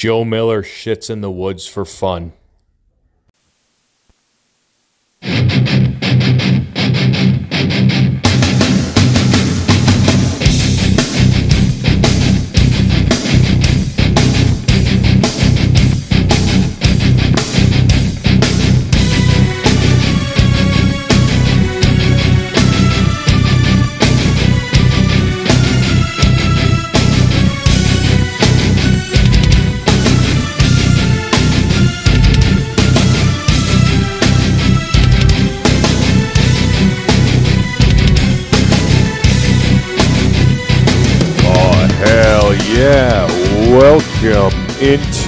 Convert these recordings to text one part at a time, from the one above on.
Joe Miller shits in the woods for fun.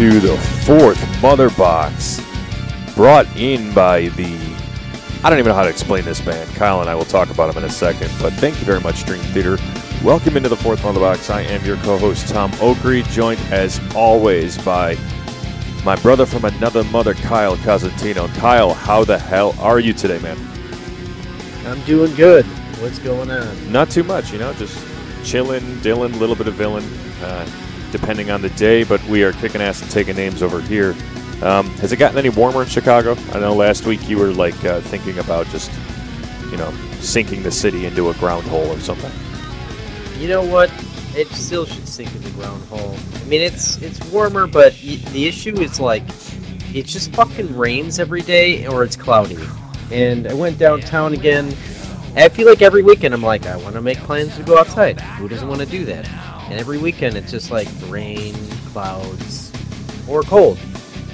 Into the fourth Mother Box. Brought in by the. I don't even know how to explain this band. Kyle and I will talk about them in a second, but thank you very much, Dream Theater. Welcome into the fourth Mother Box. I am your co host, Tom Oakry, joined as always by my brother from another mother, Kyle Cosentino. Kyle, how the hell are you today, man? I'm doing good. What's going on? Not too much, you know, just chilling, Dylan, a little bit of villain, uh, depending on the day, but we are kicking ass and taking names over here. Um, has it gotten any warmer in Chicago? I know last week you were like uh, thinking about just, you know, sinking the city into a ground hole or something. You know what? It still should sink in the ground hole. I mean, it's it's warmer, but y- the issue is like, it just fucking rains every day, or it's cloudy. And I went downtown again. I feel like every weekend I'm like, I want to make plans to go outside. Who doesn't want to do that? And every weekend it's just like rain, clouds, or cold.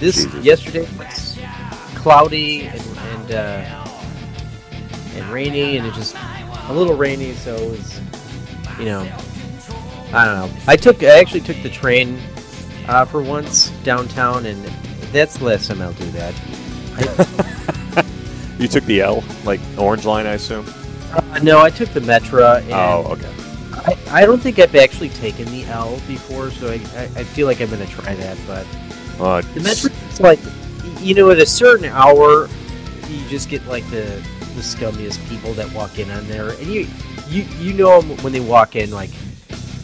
This Jesus. yesterday was cloudy and and, uh, and rainy, and it just a little rainy, so it was, you know, I don't know. I took I actually took the train uh, for once downtown, and that's the last time I'll do that. You took the L, like Orange Line, I assume? Uh, no, I took the Metra, and Oh, okay. I, I don't think I've actually taken the L before, so I, I, I feel like I'm going to try that. But Uh, the metric it's like, you know, at a certain hour, you just get like the the scummiest people that walk in on there, and you you you know 'em when they walk in, like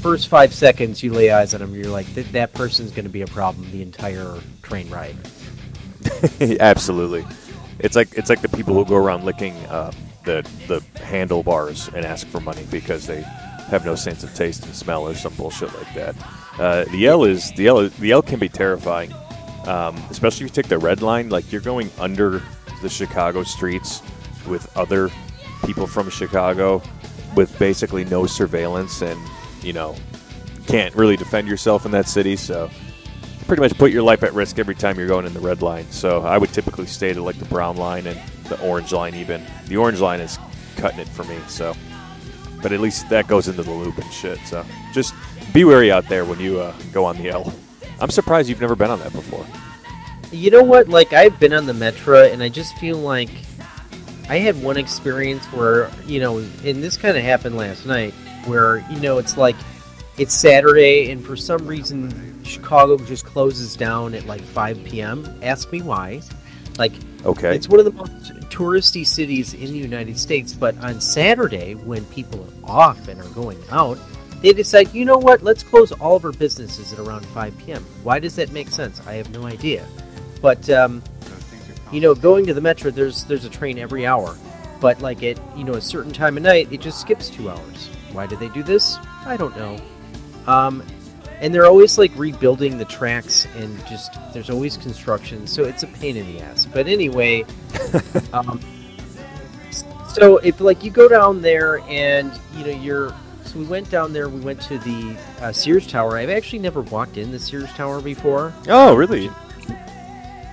first five seconds you lay eyes on them, you're like that that person's going to be a problem the entire train ride. Absolutely. It's like it's like the people who go around licking uh, the the handlebars and ask for money because they have no sense of taste and smell or some bullshit like that. Uh, the L is the L. The L can be terrifying, um, especially if you take the red line. Like you're going under the Chicago streets with other people from Chicago, with basically no surveillance, and you know can't really defend yourself in that city. So pretty much put your life at risk every time you're going in the red line. So I would typically stay to like the brown line and the orange line. Even the orange line is cutting it for me. So, but at least that goes into the loop and shit. So just be wary out there when you uh, go on the L. I'm surprised you've never been on that before. You know what? Like I've been on the Metra, and I just feel like I had one experience where you know, and this kind of happened last night, where you know it's like it's Saturday, and for some reason Chicago just closes down at like 5 p.m. Ask me why. Like Okay. it's one of the most touristy cities in the United States, but on Saturday, when people are off and are going out, they decide, you know what, let's close all of our businesses at around 5 p.m. Why does that make sense? I have no idea. But, um, you know, going to the metro, there's there's a train every hour, but like at you know a certain time of night, it just skips two hours. Why do they do this? I don't know. Um, and they're always like rebuilding the tracks, and just there's always construction, so it's a pain in the ass. But anyway, um, so if like you go down there and you know you're so we went down there we went to the uh, sears tower i've actually never walked in the sears tower before oh, really?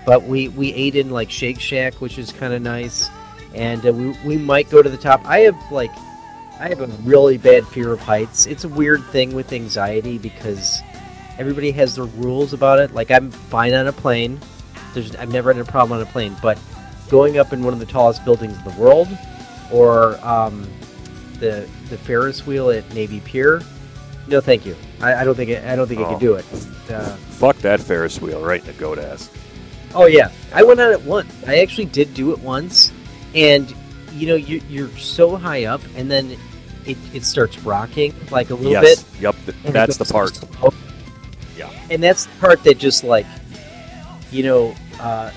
but we we ate in like shake shack which is kind of nice and uh, we, we might go to the top i have like i have a really bad fear of heights it's a weird thing with anxiety because everybody has their rules about it like i'm fine on a plane there's i've never had a problem on a plane but going up in one of the tallest buildings in the world or um, the the ferris wheel at navy pier no thank you i, I don't think I, I don't think i Oh. can do it uh, Fuck that Ferris wheel right in the goat ass. Oh yeah, I went on it once. I actually did do it once, and you know you, you're so high up, and then it, it starts rocking like a little yes. bit. Yep. th- and it that's the part. slow. Yeah. And that's the part that just like, you know, uh,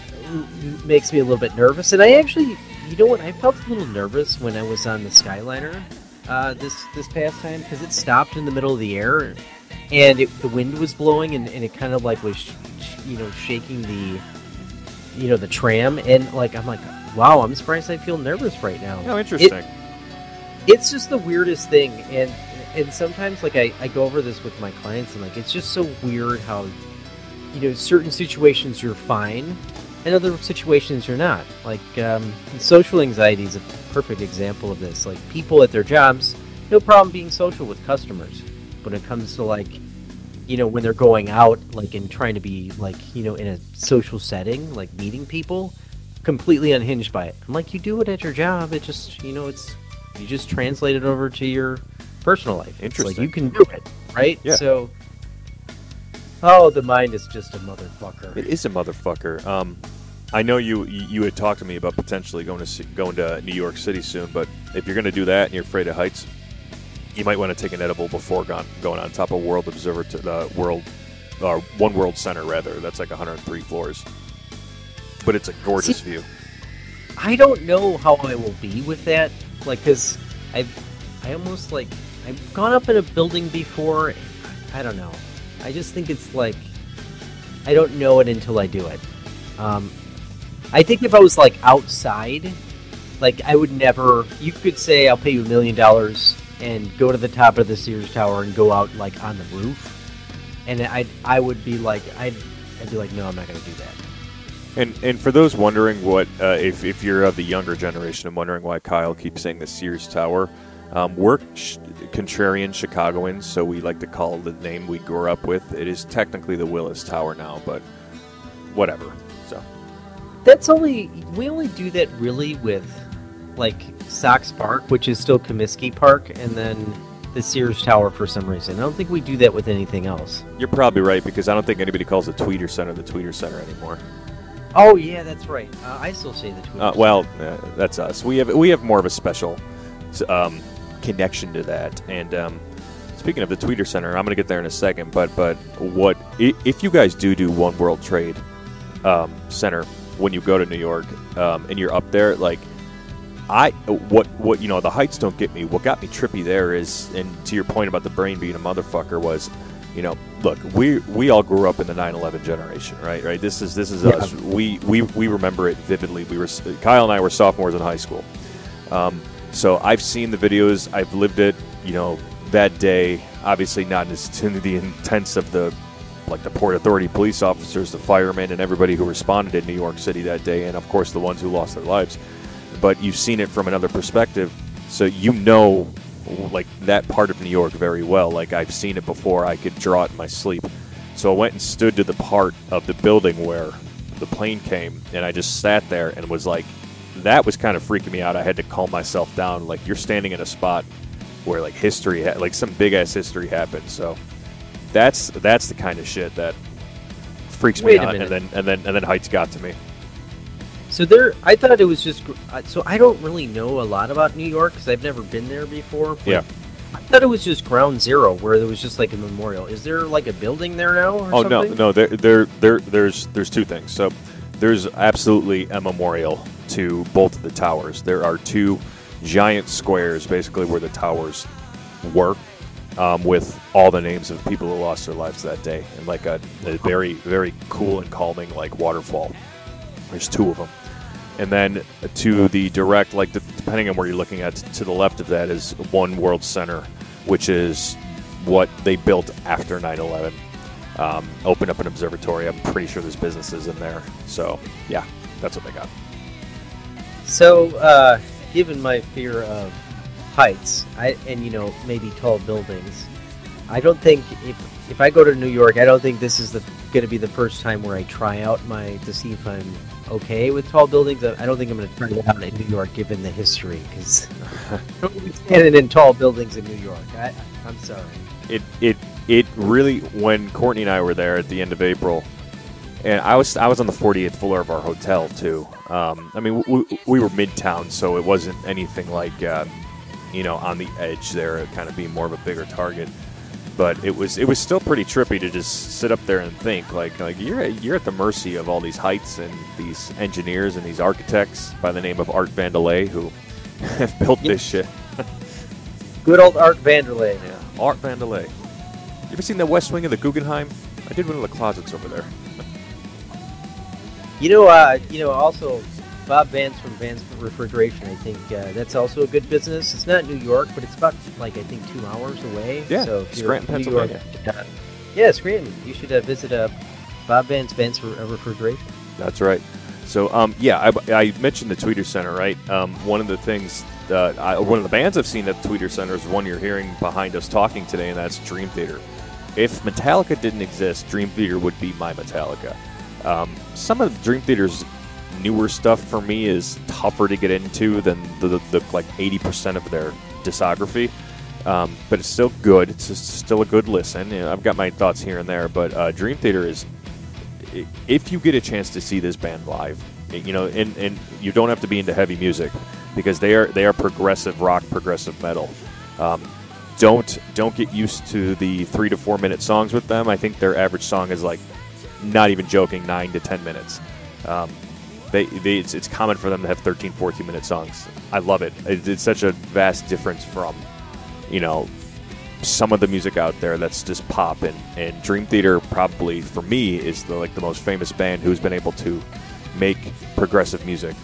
makes me a little bit nervous. And I actually, you know what, I felt a little nervous when I was on the Skyliner uh, this this past time because it stopped in the middle of the air, and it, the wind was blowing, and, and it kind of like was, sh- sh- you know, shaking the, you know, the tram, and like I'm like, wow, I'm surprised I feel nervous right now. Oh, interesting. It's just the weirdest thing and and sometimes like I, I go over this with my clients and like it's just so weird how you know certain situations you're fine and other situations you're not. Like um, social anxiety is a perfect example of this. Like people at their jobs no problem being social with customers. When it comes to like you know when they're going out like and trying to be like you know in a social setting like meeting people completely unhinged by it. I'm like you do it at your job. It just you know it's you just translate it over to your personal life. It's like Interesting. you can do it, right? Yeah. So, oh, the mind is just a motherfucker. It is a motherfucker. Um, I know you you had talked to me about potentially going to see, going to New York City soon, but if you're going to do that and you're afraid of heights, you might want to take an edible before going going on top of World Observer to the World, uh, One World Center rather. That's like 103 floors, but it's a gorgeous See- view. I don't know how I will be with that, like, cause I've, I almost like, I've gone up in a building before. I don't know. I just think it's like, I don't know it until I do it. Um, I think if I was like outside, like I would never. You could say I'll pay you a million dollars and go to the top of the Sears Tower and go out like on the roof, and I I would be like I'd I'd be like no I'm not gonna do that. And and for those wondering what uh, if if you're of the younger generation and wondering why Kyle keeps saying the Sears Tower, um, we're sh- contrarian Chicagoans, so we like to call the name we grew up with. It is technically the Willis Tower now, but whatever. So That's only we only do that really with like Sox Park, which is still Comiskey Park, and then the Sears Tower for some reason. I don't think we do that with anything else. you're probably right because I don't think anybody calls the Tweeter Center the Tweeter Center anymore. Oh yeah, that's right. Uh, I still say the Twin. Uh, well, uh, that's us. We have we have more of a special um, connection to that. And um, speaking of the Tweeter Center, I'm going to get there in a second. But but what if you guys do do One World Trade um, Center when you go to New York um, and you're up there, like I what what you know the heights don't get me. What got me trippy there is, and to your point about the brain being a motherfucker was. You know, look, we we all grew up in the 9/11 generation, right? Right. This is this is Yeah. us. We we we remember it vividly. We were Kyle and I were sophomores in high school, um, so I've seen the videos. I've lived it. You know, that day. Obviously, not as to the intense of the like the Port Authority police officers, the firemen, and everybody who responded in New York City that day, and of course the ones who lost their lives. But you've seen it from another perspective, so you know like that part of New York very well. Like I've seen it before. I could draw it in my sleep. So I went and stood to the part of the building where the plane came, and I just sat there and was like, that was kind of freaking me out. I had to calm myself down. Like you're standing in a spot where like history, ha- like some big ass history happened. So that's that's the kind of shit that freaks Wait me out. minute. And then and then and then heights got to me. So there, I thought it was just. uh, So I don't really know a lot about New York because I've never been there before. Yeah. I thought it was just Ground Zero, where there was just like a memorial. Is there like a building there now? Or Oh no, no, there, there, there, there's there's two things. So there's absolutely a memorial to both of the towers. There are two giant squares, basically where the towers were, um, with all the names of people who lost their lives that day, and like a, a very, very cool and calming like waterfall. There's two of them, and then to the direct, like depending on where you're looking at, to the left of that is One World Center, which is what they built after 9/11 um, opened up an observatory. I'm pretty sure there's businesses in there. So yeah, that's what they got. So, uh, given my fear of heights, I and you know maybe tall buildings, I don't think if if I go to New York, I don't think this is the going to be the first time where I try out my to see if I'm okay with tall buildings. I don't think I'm going to turn out in New York, given the history, because standing in tall buildings in New York. I, I'm sorry. It it it really when Courtney and I were there at the end of April, and I was I was on the 48th floor of our hotel too. Um, I mean we, we were midtown, so it wasn't anything like uh, you know on the edge there, kind of being more of a bigger target. But it was it was still pretty trippy to just sit up there and think like like you're at, you're at the mercy of all these heights and these engineers and these architects by the name of Art Vandelay who have built this shit. Good old Art Vandelay. Yeah, Art Vandelay. You ever seen the West Wing of the Guggenheim? I did one of the closets over there. You know, uh, you know, also Bob Vance from Vance Refrigeration. I think uh, that's also a good business. It's not New York, but it's about like I think two hours away. Yeah, so if Scranton, New York- Pennsylvania. yeah, Scranton. You should uh, visit uh, Bob Vance Vance uh, Refrigeration. That's right. So, um, yeah, I, I mentioned the Tweeter Center, right? Um, one of the things, that I, one of the bands I've seen at the Tweeter Center is one you're hearing behind us talking today, and that's Dream Theater. If Metallica didn't exist, Dream Theater would be my Metallica. Um, some of Dream Theater's newer stuff for me is tougher to get into than the, the, the like 80% of their discography. Um, but it's still good. It's still a good listen. You know, I've got my thoughts here and there, but uh, Dream Theater is if you get a chance to see this band live, you know, and, and you don't have to be into heavy music because they are they are progressive rock, progressive metal. Um, don't don't get used to the three to four minute songs with them. I think their average song is like not even joking nine to ten minutes. Um, they, they it's, it's common for them to have 13, 14 minute songs. I love it. It- It's such a vast difference from you know some of the music out there that's just pop and, and Dream Theater probably for me is the like the most famous band who's been able to make progressive music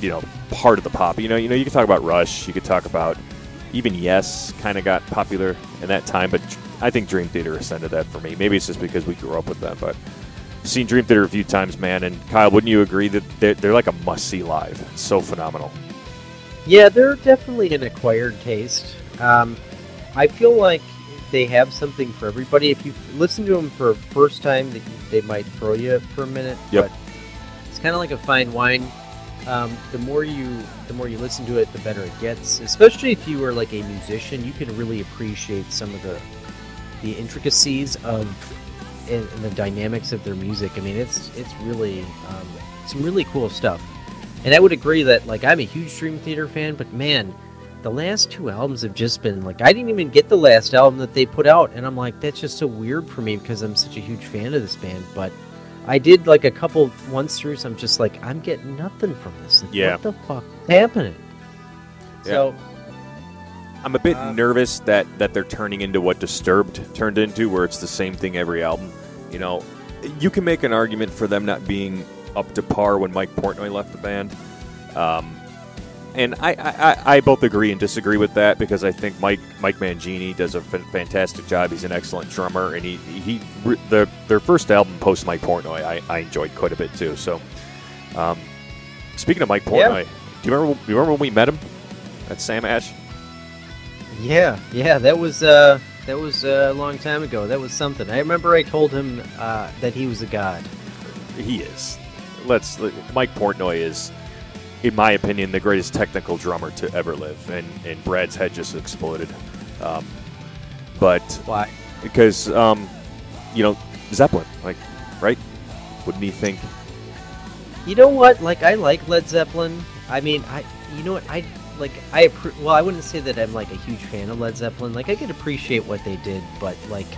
you know part of the pop you know you know you could talk about Rush you could talk about even Yes kind of got popular in that time but I think Dream Theater ascended that for me maybe it's just because we grew up with them but seen Dream Theater a few times man and Kyle wouldn't you agree that they're, they're like a must see live it's so phenomenal Yeah, they're definitely an acquired taste. Um, I feel like they have something for everybody. If you listen to them for first time, they, they might throw you for a minute. Yep. But it's kind of like a fine wine. Um, the more you the more you listen to it, the better it gets. Especially if you are like a musician, you can really appreciate some of the the intricacies of and, and the dynamics of their music. I mean, it's it's really um, some really cool stuff. And I would agree that like I'm a huge Dream Theater fan, but man, the last two albums have just been like I didn't even get the last album that they put out, and I'm like that's just so weird for me because I'm such a huge fan of this band. But I did like a couple once through, so I'm just like I'm getting nothing from this. Like, Yeah. what the fuck is happening? So I'm a bit nervous that that they're turning into what Disturbed turned into, where it's the same thing every album. You know, you can make an argument for them not being up to par when Mike Portnoy left the band, um, and I, I, I- both agree and disagree with that because I think Mike Mike Mangini does a fantastic job. He's an excellent drummer, and he he the their first album post Mike Portnoy I, I enjoyed quite a bit too. So, um, speaking of Mike Yeah. Portnoy, do you remember do you remember when we met him at Sam Ash? Yeah, yeah, that was uh that was uh, a long time ago. That was something. I remember I told him uh, that he was a god. He is. Let's. Mike Portnoy is, in my opinion, the greatest technical drummer to ever live, and and Brad's head just exploded. Um, but Why? because um, you know Zeppelin, like, right? Wouldn't he think? You know what? Like I like Led Zeppelin. I mean, I you know what? I like I appre- well, I wouldn't say that I'm like a huge fan of Led Zeppelin. Like I could appreciate what they did, but like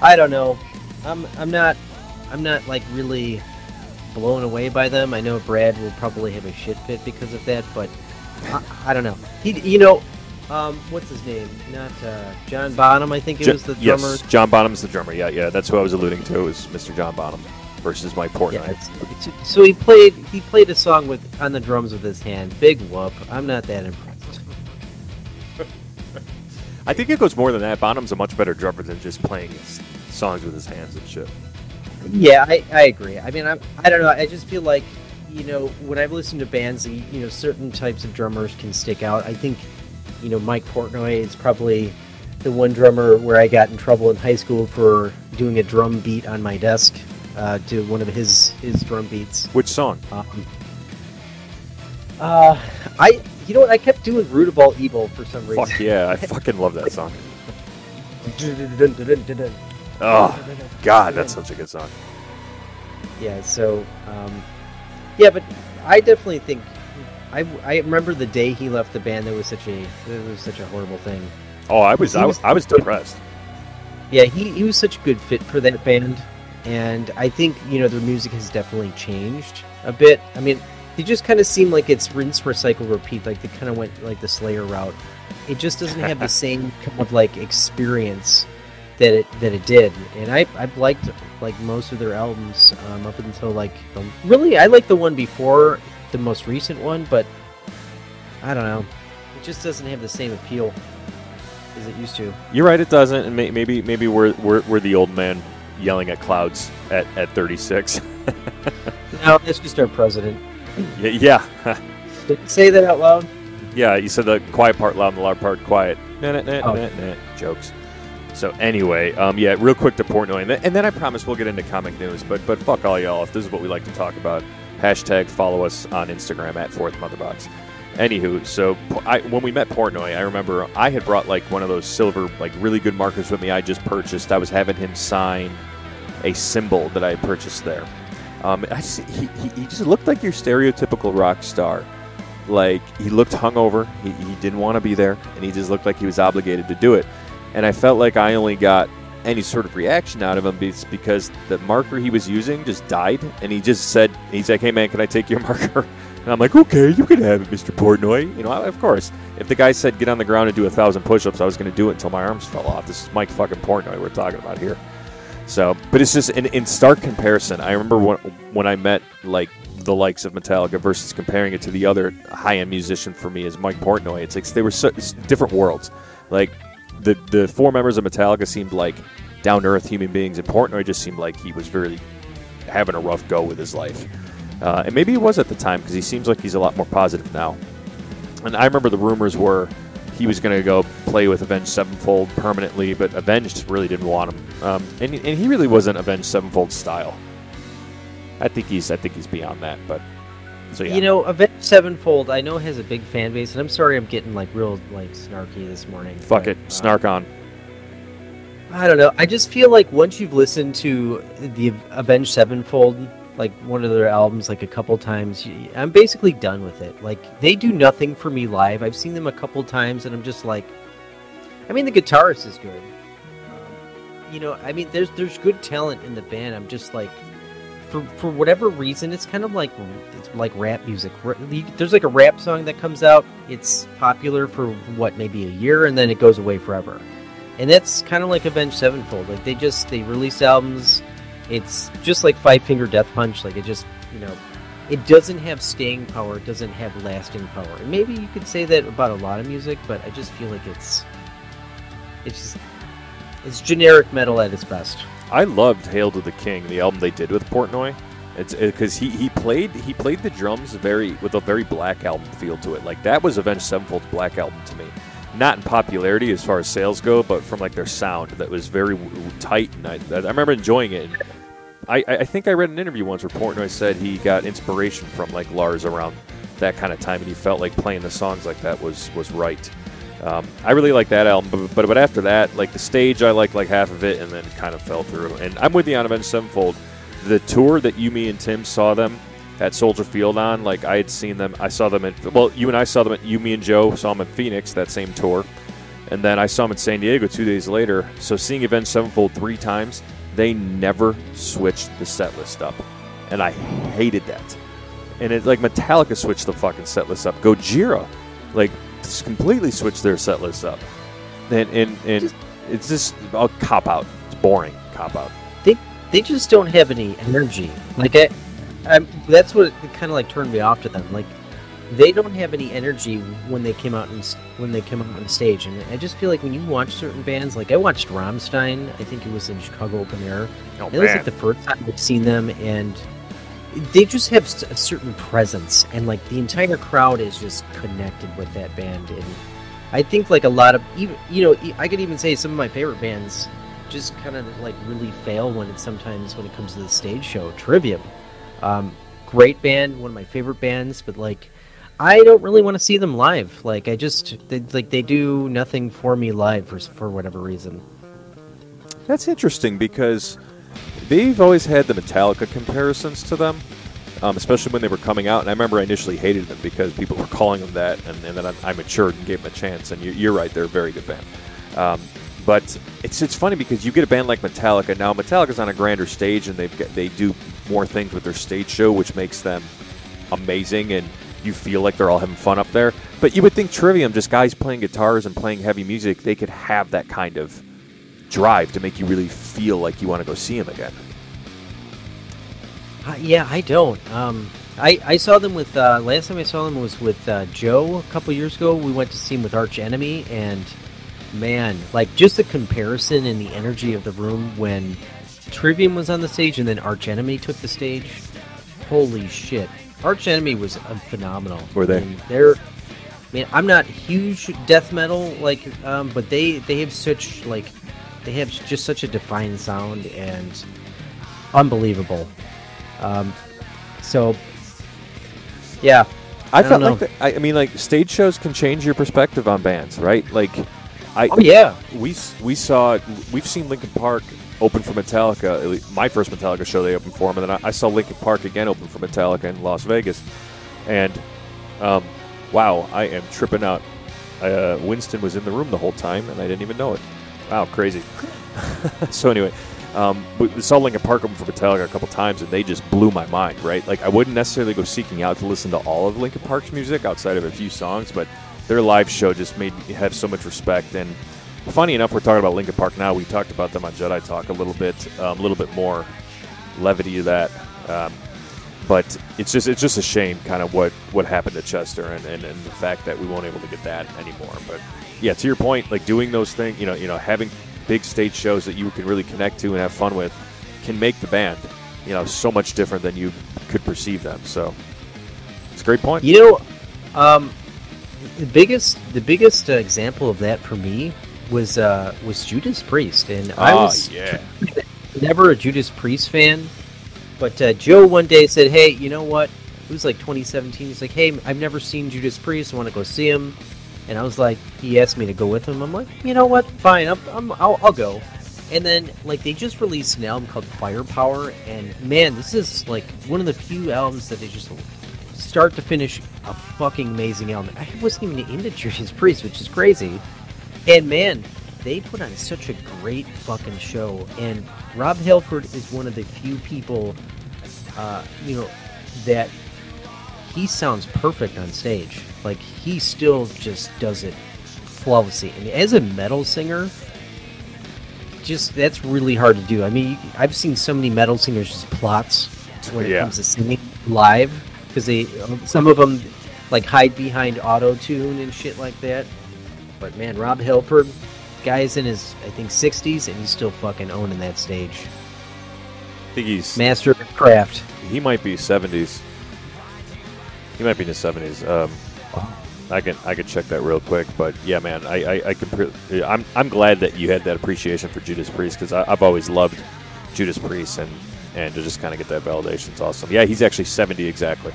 I don't know. I'm I'm not I'm not like really blown away by them. I know Brad will probably have a shit fit because of that, but I, I don't know. He you know um, what's his name? Not uh, John Bonham. I think it was the drummer. Yes, John Bonham's the drummer. Yeah, yeah, that's who I was alluding to. It Was Mr. John Bonham versus Mike Portnoy? Yeah, so he played he played a song with on the drums with his hand. Big whoop. I'm not that impressed. I think it goes more than that. Bonham's a much better drummer than just playing his songs with his hands and shit. Yeah, I, I agree. I mean, I'm, I don't know. I just feel like, you know, when I've listened to bands, you know, certain types of drummers can stick out. I think, you know, Mike Portnoy is probably the one drummer where I got in trouble in high school for doing a drum beat on my desk uh, to one of his his drum beats. Which song? Um, uh, I, you know what? I kept doing Root of All Evil for some reason. Fuck yeah, I fucking love that song. Oh, God, that's such a good song. Yeah, so um, yeah, but I definitely think I, I remember the day he left the band. That was such a that was such a horrible thing. Oh, I was, I was- was, I was depressed. Yeah, he, he was such a good fit for that band, and I think you know their music has definitely changed a bit. I mean, they just kind of seem like it's rinse, recycle, repeat. Like they kind of went like the Slayer route. It just doesn't have the same kind of like experience that it that it did. And I I've liked like most of their albums um, up until like the, really I like the one before the most recent one, but I don't know. It just doesn't have the same appeal as it used to. You're right, it doesn't, and may, maybe maybe we're, we're we're the old man yelling at clouds at, at 36. no, that's just our president. Yeah, yeah. Did you say that out loud? Yeah, you said the quiet part loud and the loud part quiet. Nah, nah, nah, Oh. nah, nah. Jokes. So anyway, um, yeah, real quick to Portnoy, and then, and then I promise we'll get into comic news. But but fuck all y'all if this is what we like to talk about. Hashtag follow us on Instagram at Fourth Motherbox. Anywho, so I, when we met Portnoy, I remember I had brought like one of those silver, like really good markers with me. I just purchased. I was having him sign a cymbal that I had purchased there. Um, I just, he, he, he just looked like your stereotypical rock star. Like he looked hungover. He, he didn't want to be there, and he just looked like he was obligated to do it. And I felt like I only got any sort of reaction out of him because the marker he was using just died, and he just said, "He's like, hey man, can I take your marker?" And I'm like, "Okay, you can have it, Mr. Portnoy." You know, of course. If the guy said get on the ground and do a thousand push-ups, I was going to do it until my arms fell off. This is Mike fucking Portnoy we're talking about here. So, but it's just in, in stark comparison. I remember when when I met like the likes of Metallica versus comparing it to the other high end musician for me is Mike Portnoy. It's like they were so, different worlds. Like the the four members of Metallica seemed like down to earth human beings, and Portnoy just seemed like he was really having a rough go with his life. Uh, and maybe he was at the time because he seems like he's a lot more positive now. And I remember the rumors were he was going to go play with Avenged Sevenfold permanently, but Avenged really didn't want him, um, and, and he really wasn't Avenged Sevenfold style. I think he's I think he's beyond that, but so yeah. You know, Avenged Sevenfold, I know has a big fan base, and I'm sorry I'm getting like real like snarky this morning. fuck but, it, uh, snark on. I don't know. I just feel like once you've listened to the Avenged Sevenfold, like one of their albums, like a couple times, I'm basically done with it. Like they do nothing for me live. I've seen them a couple times, and I'm just like, I mean, the guitarist is good. Um, you know, I mean, there's there's good talent in the band. I'm just like, for for whatever reason, it's kind of like it's like rap music. There's like a rap song that comes out. It's popular for what maybe a year, and then it goes away forever and that's kind of like Avenged Sevenfold. Like they just they release albums. It's just like Five Finger Death Punch. Like it just you know, it doesn't have staying power. It doesn't have lasting power. And maybe you could say that about a lot of music, but I just feel like it's it's just it's generic metal at its best. I loved "Hail to the King," the album they did with Portnoy. It's uh, because he, he played he played the drums very with a very black album feel to it. Like that was Avenged Sevenfold's black album to me. Not in popularity as far as sales go, but from like their sound that was very tight, and I, I remember enjoying it. I, I I think I read an interview once where Portnoy said he got inspiration from like Lars around that kind of time, and he felt like playing the songs like that was was right. Um, I really like that album, but, but but after that, like the stage, I liked like half of it, and then it kind of fell through. And I'm with you on Avenged Sevenfold. The tour that you, me, and Tim saw them at Soldier Field on, like I had seen them. I saw them at well, you and I saw them at you, me, and Joe saw them in Phoenix that same tour, and then I saw them in San Diego two days later. So seeing Avenged Sevenfold three times, they never switched the set list up, and I hated that. And it's like Metallica switched the fucking set list up. Gojira, like just completely switched their set list up, and and, and Just- it's just a cop out. It's boring cop out. They they just don't have any energy. Like I, I'm, that's what kind of like turned me off to them. Like they don't have any energy when they came out and when they come out on stage, and I just feel like when you watch certain bands, like I watched Rammstein, I think it was in Chicago Open Air. Oh it was like the first time I've seen them, and they just have a certain presence, and like the entire crowd is just connected with that band. And I think like a lot of even you know I could even say some of my favorite bands just kind of like really fail when it's sometimes when it comes to the stage show. Trivium, um, great band, one of my favorite bands, but like. I don't really want to see them live. Like I just they, like they do nothing for me live for for whatever reason. That's interesting because they've always had the Metallica comparisons to them, um, especially when they were coming out. And I remember I initially hated them because people were calling them that, and, and then I, I matured and gave them a chance. And you, you're right, they're a very good band. Um, But it's it's funny because you get a band like Metallica. Now Metallica's on a grander stage and they've they do more things with their stage show, which makes them amazing and you feel like they're all having fun up there. But you would think Trivium, just guys playing guitars and playing heavy music, they could have that kind of drive to make you really feel like you want to go see them again. Uh, yeah, I don't. Um, I, I saw them with uh, last time I saw them was with uh, Joe a couple years ago. We went to see them with Arch Enemy, and man, like just the comparison and the energy of the room when Trivium was on the stage and then Arch Enemy took the stage. Holy shit! Arch Enemy was uh, phenomenal. Were they? And they're I mean, I'm not huge death metal like, um, but they they have such like they have just such a defined sound and unbelievable. Um, so, yeah, I, I felt like that, I, I mean, like stage shows can change your perspective on bands, right? Like, I oh yeah, we we saw we've seen Linkin Park open for Metallica. My first Metallica show they opened for them, and then I, I saw Linkin Park again open for Metallica in Las Vegas, and um, wow, I am tripping out. Uh, Winston was in the room the whole time, and I didn't even know it. Wow, crazy. so anyway, um, we saw Linkin Park open for Metallica a couple times, and they just blew my mind. Right, like I wouldn't necessarily go seeking out to listen to all of Linkin Park's music outside of a few songs, but their live show just made me have so much respect. And funny enough, we're talking about Linkin Park now. We talked about them on Jedi Talk a little bit, um, a little bit more levity to that. Um, but it's just it's just a shame, kind of what what happened to Chester, and, and, and the fact that we won't able to get that anymore. But yeah, to your point, like doing those things, you know, you know, having big stage shows that you can really connect to and have fun with, can make the band, you know, so much different than you could perceive them. So it's a great point. You know, um, the biggest the biggest uh, example of that for me was uh, was Judas Priest, and I Ah, was yeah. never a Judas Priest fan. But uh, Joe one day said, "Hey, you know what? It was like 2017. He's like, hey, I've never seen Judas Priest. I want to go see him." And I was like, he asked me to go with him. I'm like, you know what? Fine, I'm, I'm, I'll, I'll go. And then like they just released an album called Firepower, and man, this is like one of the few albums that they just start to finish a fucking amazing album. I wasn't even into Judas Priest, which is crazy. And man, they put on such a great fucking show. And Rob Halford is one of the few people, uh, you know, that he sounds perfect on stage. Like he still just does it flawlessly. And as a metal singer, just that's really hard to do. I mean, I've seen so many metal singers just plots when it Yeah. comes to singing live because they some of them like hide behind auto tune and shit like that. But man, Rob Halford, guy's in his I think 60s and he's still fucking owning that stage. I think he's Master of craft. he might be seventies. He might be in his seventies. Um, I can I can check that real quick, but yeah, man, I I, I can. I'm I'm glad that you had that appreciation for Judas Priest because I've always loved Judas Priest and and to just kind of get that validation is awesome. Yeah, he's actually seventy exactly.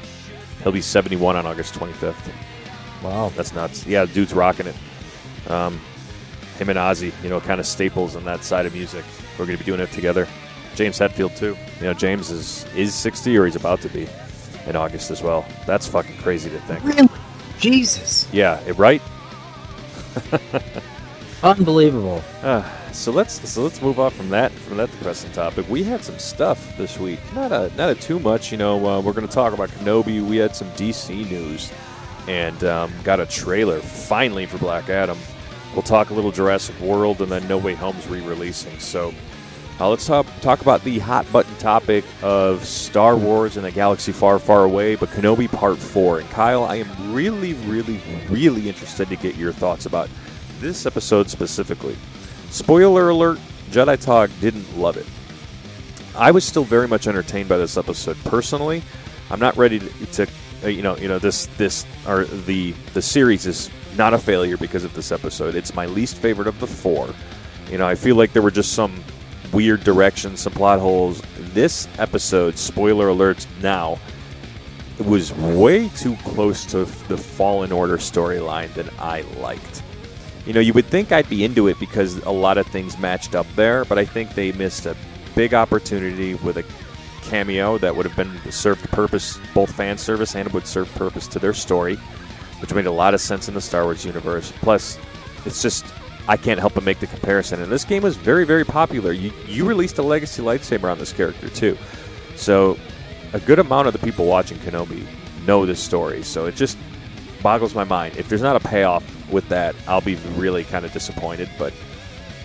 He'll be seventy one on August twenty fifth. Wow. That's nuts. Yeah, dude's rocking it. Um, him and Ozzy, you know, kind of staples on that side of music. We're going to be doing it together. James Hetfield too. You know, James is is 60 or he's about to be in August as well. That's fucking crazy to think. Really? Jesus. Yeah, right. Unbelievable. Uh, so let's so let's move off from that from that depressing topic. We had some stuff this week. Not a not a too much. You know, uh, we're going to talk about Kenobi. We had some DC news and um, got a trailer finally for Black Adam. We'll talk a little Jurassic World and then No Way Home's re-releasing. So uh, let's talk talk about the hot button topic of Star Wars in a galaxy far, far away, but Kenobi Part Four. And Kyle, I am really, really, really interested to get your thoughts about this episode specifically. Spoiler alert: Jedi Talk didn't love it. I was still very much entertained by this episode personally. I'm not ready to, to Uh, you know, you know this this or the the series is not a failure because of this episode. It's my least favorite of the four. You know, I feel like there were just some weird directions, some plot holes. This episode, spoiler alerts now, was way too close to the Fallen Order storyline than I liked. You know, you would think I'd be into it because a lot of things matched up there, but I think they missed a big opportunity with a cameo that would have been served purpose, both fan service and would serve purpose to their story, which made a lot of sense in the Star Wars universe. Plus, it's just I can't help but make the comparison. And this game was very, very popular. You, you released a legacy lightsaber on this character too, so a good amount of the people watching Kenobi know this story. So it just boggles my mind. If there's not a payoff with that, I'll be really kind of disappointed. But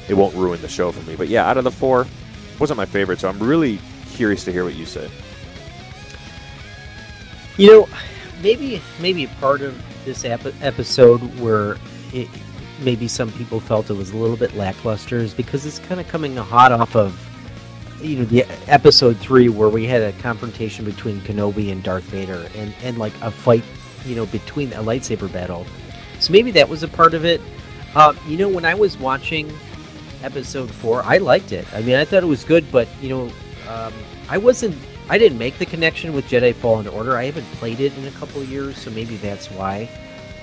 it won't ruin the show for me. But yeah, out of the four, wasn't my favorite. So I'm really curious to hear what you say. You know, maybe maybe part of this ep- episode where it, maybe some people felt it was a little bit lackluster is because it's kind of coming hot off of you know the episode three where we had a confrontation between Kenobi and Darth Vader and and like a fight you know between a lightsaber battle. So maybe that was a part of it. Uh, you know, when I was watching episode four, I liked it. I mean, I thought it was good, but you know, um, I wasn't. I didn't make the connection with Jedi Fallen Order. I haven't played it in a couple of years, so maybe that's why.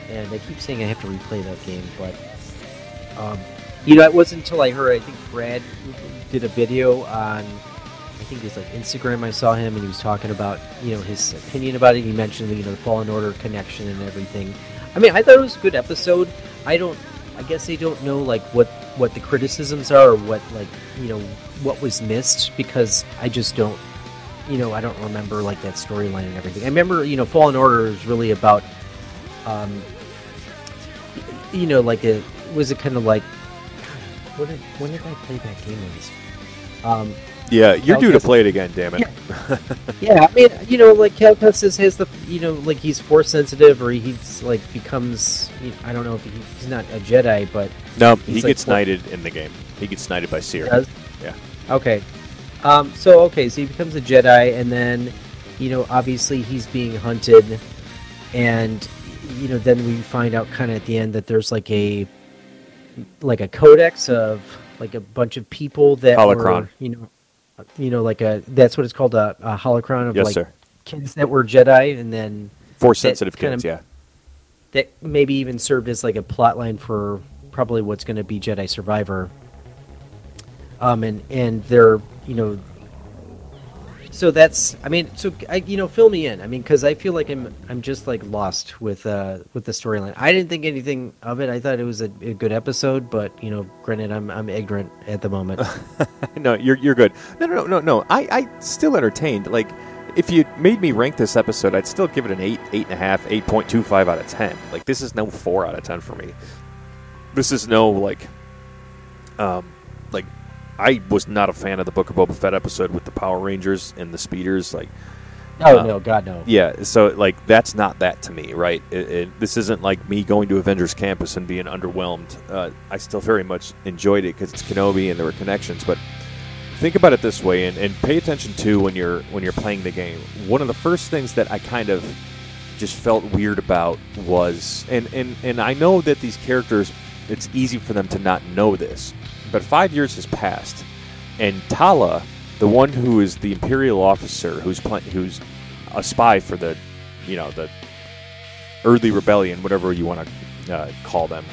And I keep saying I have to replay that game, but um, you know, it wasn't until I heard. I think Brad did a video on. I think it was like Instagram. I saw him, and he was talking about you know his opinion about it. He mentioned the, you know the Fallen Order connection and everything. I mean, I thought it was a good episode. I don't. I guess they don't know like what what the criticisms are or what like you know what was missed because I just don't you know I don't remember like that storyline and everything. I remember you know Fallen Order is really about um you know like a was it kind of like did, when did I play that game was um Yeah, you're Cal due to play it again. Damn it. Yeah. yeah I mean you know like Cal Kestis has the you know like he's force sensitive or he's like becomes I don't know if he, he's not a Jedi but No, he like gets knighted in the game. He gets knighted by Cere. Yeah. Okay. Um, so okay, so he becomes a Jedi, and then, you know, obviously he's being hunted, and you know, then we find out kind of at the end that there's like a, like a codex of like a bunch of people that Holocron. were, you know, you know, like a that's what it's called a, a holocron of Yes, like sir. kids that were Jedi, and then Force sensitive kids. of- yeah. that maybe even served as like a plot line for probably what's going to be Jedi Survivor. Um, and and they're you know, so that's I mean, so I you know, fill me in. I mean, because I feel like I'm I'm just like lost with uh with the storyline. I didn't think anything of it. I thought it was a, a good episode, but you know, granted, I'm I'm ignorant at the moment. no, you're you're good. No, no, no, no, no. I I still entertained. Like, if you made me rank this episode, I'd still give it an eight, eight and a half, eight point two five out of ten. Like, this is no four out of ten for me. This is no like, um, like. I was not a fan of the Book of Boba Fett episode with the Power Rangers and the speeders. Like, oh Uh, no, God no. Yeah, so like that's not that to me, right? It, it, this isn't like me going to Avengers Campus and being underwhelmed. Uh, I still very much enjoyed it because it's Kenobi and there were connections. But think about it this way, and, and pay attention to when you're when you're playing the game. One of the first things that I kind of just felt weird about was, and and and I know that these characters, it's easy for them to not know this, but five years has passed, and Tala, the one who is the Imperial officer who's pla- who's a spy for the, you know, the early rebellion, whatever you want to uh, call them,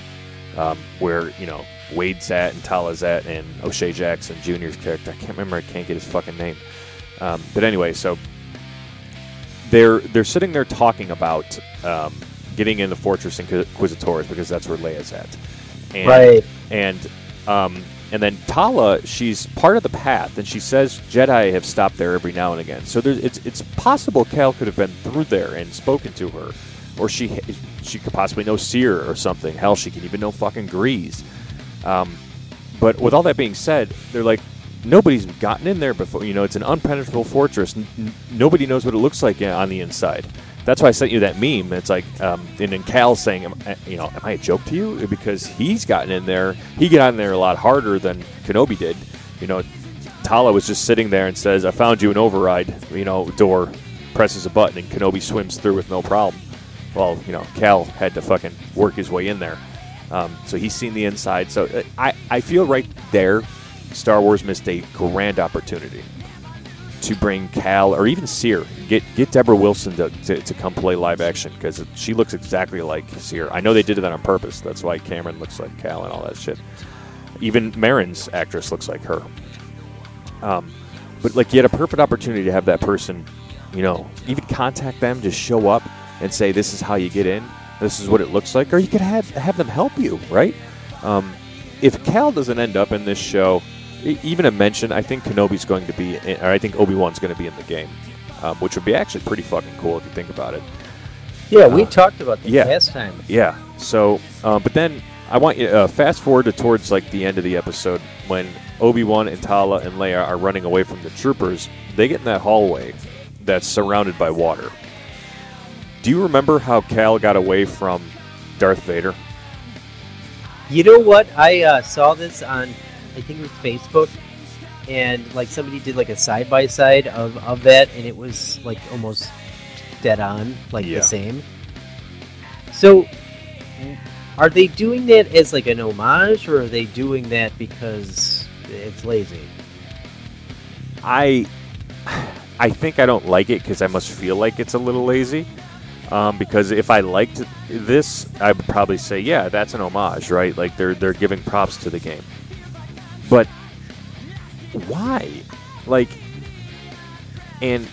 um, where you know Wade's at and Tala's at, and O'Shea Jackson Jr.'s character. I can't remember. I can't get his fucking name. Um, but anyway, so they're they're sitting there talking about um, getting in the Fortress Inquisitors because that's where Leia's at, and, Right. And um, and then Tala, she's part of the path, and she says Jedi have stopped there every now and again. So it's it's possible Cal could have been through there and spoken to her, or she she could possibly know Cere or something. Hell, she can even know fucking Greez. Um, but with all that being said, they're like nobody's gotten in there before. You know, it's an unpenetrable fortress. N- nobody knows what it looks like on the inside. That's why I sent you that meme. It's like, um, and then Cal saying, you know, am I a joke to you? Because he's gotten in there. He got in there a lot harder than Kenobi did. You know, Tala was just sitting there and says, "I found you an override." You know, door presses a button and Kenobi swims through with no problem. Well, you know, Cal had to fucking work his way in there. Um, so he's seen the inside. So uh, I, I feel right there, Star Wars missed a grand opportunity to bring Cal or even Cere. Get get Debra Wilson to, to, to come play live action because she looks exactly like Cere. I know they did that on purpose. That's why Cameron looks like Cal and all that shit. Even Marin's actress looks like her. Um, but like you had a perfect opportunity to have that person, you know, even contact them, just show up and say, "This is how you get in. This is what it looks like," or you could have have them help you, right? Um, if Cal doesn't end up in this show, even a mention, I think Kenobi's going to be, in, or I think Obi Wan's going to be in the game, um, which would be actually pretty fucking cool if you think about it. Yeah, we Uh, talked about that yeah. last time. Yeah. So, uh, but then I want you uh, fast forward to towards like the end of the episode when Obi Wan and Tala and Leia are running away from the troopers. They get in that hallway that's surrounded by water. Do you remember how Cal got away from Darth Vader? You know what? I uh, saw this on, I think it was Facebook, and like somebody did like a side by side of of that, and it was like almost dead on, like Yeah. the same. So, are they doing that as like an homage, or are they doing that because it's lazy? I I think I don't like it because I must feel like it's a little lazy. Um, because if I liked this, I would probably say, yeah, that's an homage, right? Like they're they're giving props to the game. But why? Like, and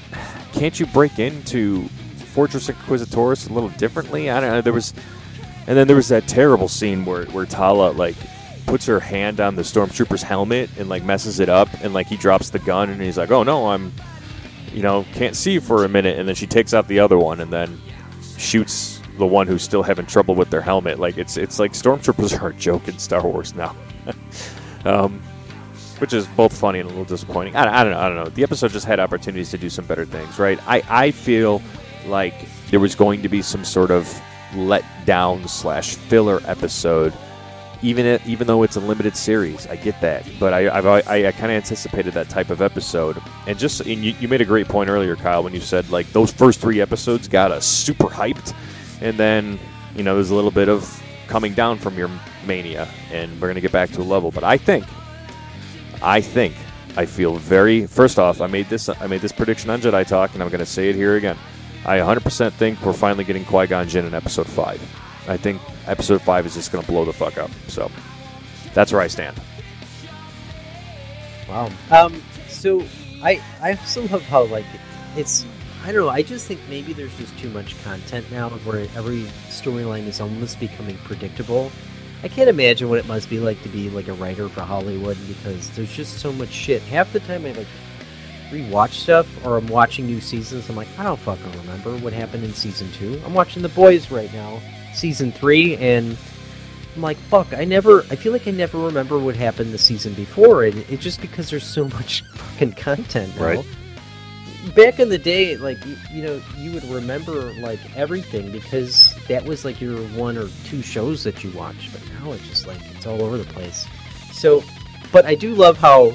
can't you break into Fortress Inquisitoris a little differently? I don't know. There was, and then there was that terrible scene where where Tala like puts her hand on the stormtrooper's helmet and like messes it up, and like he drops the gun, and he's like, "Oh no, I'm." You know, can't see for a minute, and then she takes out the other one, and then shoots the one who's still having trouble with their helmet. Like it's it's like stormtroopers are a joke in Star Wars now, um, which is both funny and a little disappointing. I, I don't know. I don't know. The episode just had opportunities to do some better things, right? I I feel like there was going to be some sort of let down slash filler episode. Even it, even though it's a limited series, I get that, but I I've, I, I kind of anticipated that type of episode, and just and you, you made a great point earlier, Kyle, when you said like those first three episodes got us super hyped, and then you know there's a little bit of coming down from your mania, and we're gonna get back to a level. But I think, I think, I feel very. First off, I made this I made this prediction on Jedi Talk, and I'm gonna say it here again. I 100% think we're finally getting Qui Gon Jinn in Episode Five. I think Episode Five is just gonna blow the fuck up. So that's where I stand. Wow. Um. So I I still love how like it's I don't know. I just think maybe there's just too much content now, where every storyline is almost becoming predictable. I can't imagine what it must be like to be like a writer for Hollywood because there's just so much shit. Half the time I like rewatch stuff or I'm watching new seasons. I'm like, I don't fucking remember what happened in season two. I'm watching The Boys right now, season three, and I'm like, fuck, I never, I feel like I never remember what happened the season before, and it's just because there's so much fucking content now. Right. Back in the day, like, you, you know, you would remember, like, everything because that was, like, your one or two shows that you watched, but now it's just, like, it's all over the place. So, but I do love how,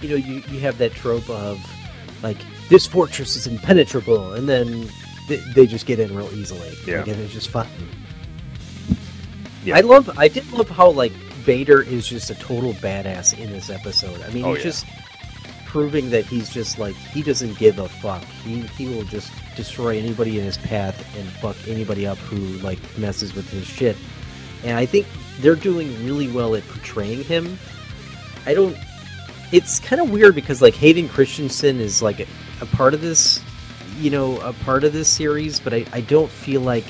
you know, you, you have that trope of, like, this fortress is impenetrable, and then they, they just get in real easily. Yeah. Like, and it's just fun. Yeah. I love. I did love how like Vader is just a total badass in this episode. I mean, Oh, he's yeah. just proving that he's just like he doesn't give a fuck. He he will just destroy anybody in his path and fuck anybody up who like messes with his shit. And I think they're doing really well at portraying him. I don't. It's kind of weird because like Hayden Christensen is like a, a part of this, you know, a part of this series, but I, I don't feel like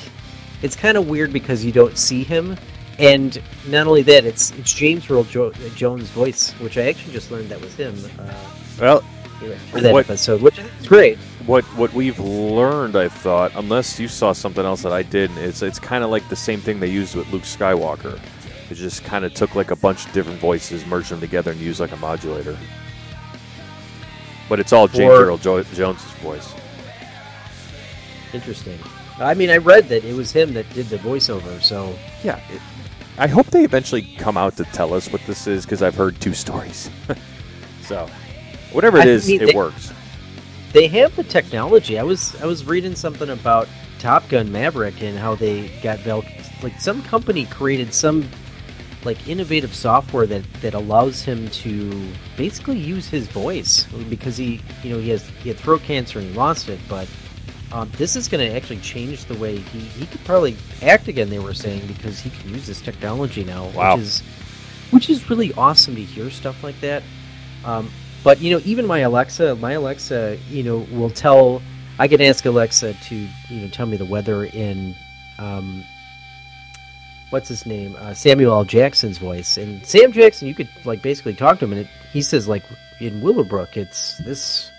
it's kind of weird because you don't see him, and not only that, it's it's James Earl jo- Jones' voice, which I actually just learned that was him uh, Well, for that What- episode, which is great. what what we've learned, I thought, unless you saw something else that I didn't, it's it's kind of like the same thing they used with Luke Skywalker. It just kind of took like a bunch of different voices, merged them together, and used like a modulator. But it's all James Or- Earl jo- Jones' voice. Interesting. I mean, I read that it was him that did the voiceover, so Yeah. It, I hope they eventually come out to tell us what this is because I've heard two stories. so, whatever it I is, mean, it they- works. they have the technology. I was I was reading something about Top Gun Maverick and how they got Val like some company created some like innovative software that that allows him to basically use his voice because he you know he has he had throat cancer and he lost it, but um, this is going to actually change the way he, he could probably act again. They were saying because he can use this technology now, Wow. which is which is really awesome to hear stuff like that. Um, but you know, even my Alexa, my Alexa, you know, will tell. I can ask Alexa to you know tell me the weather in um, what's his name, uh, Samuel L. Jackson's voice, and Sam Jackson, you could like basically talk to him, and it, he says like in Willowbrook, it's this.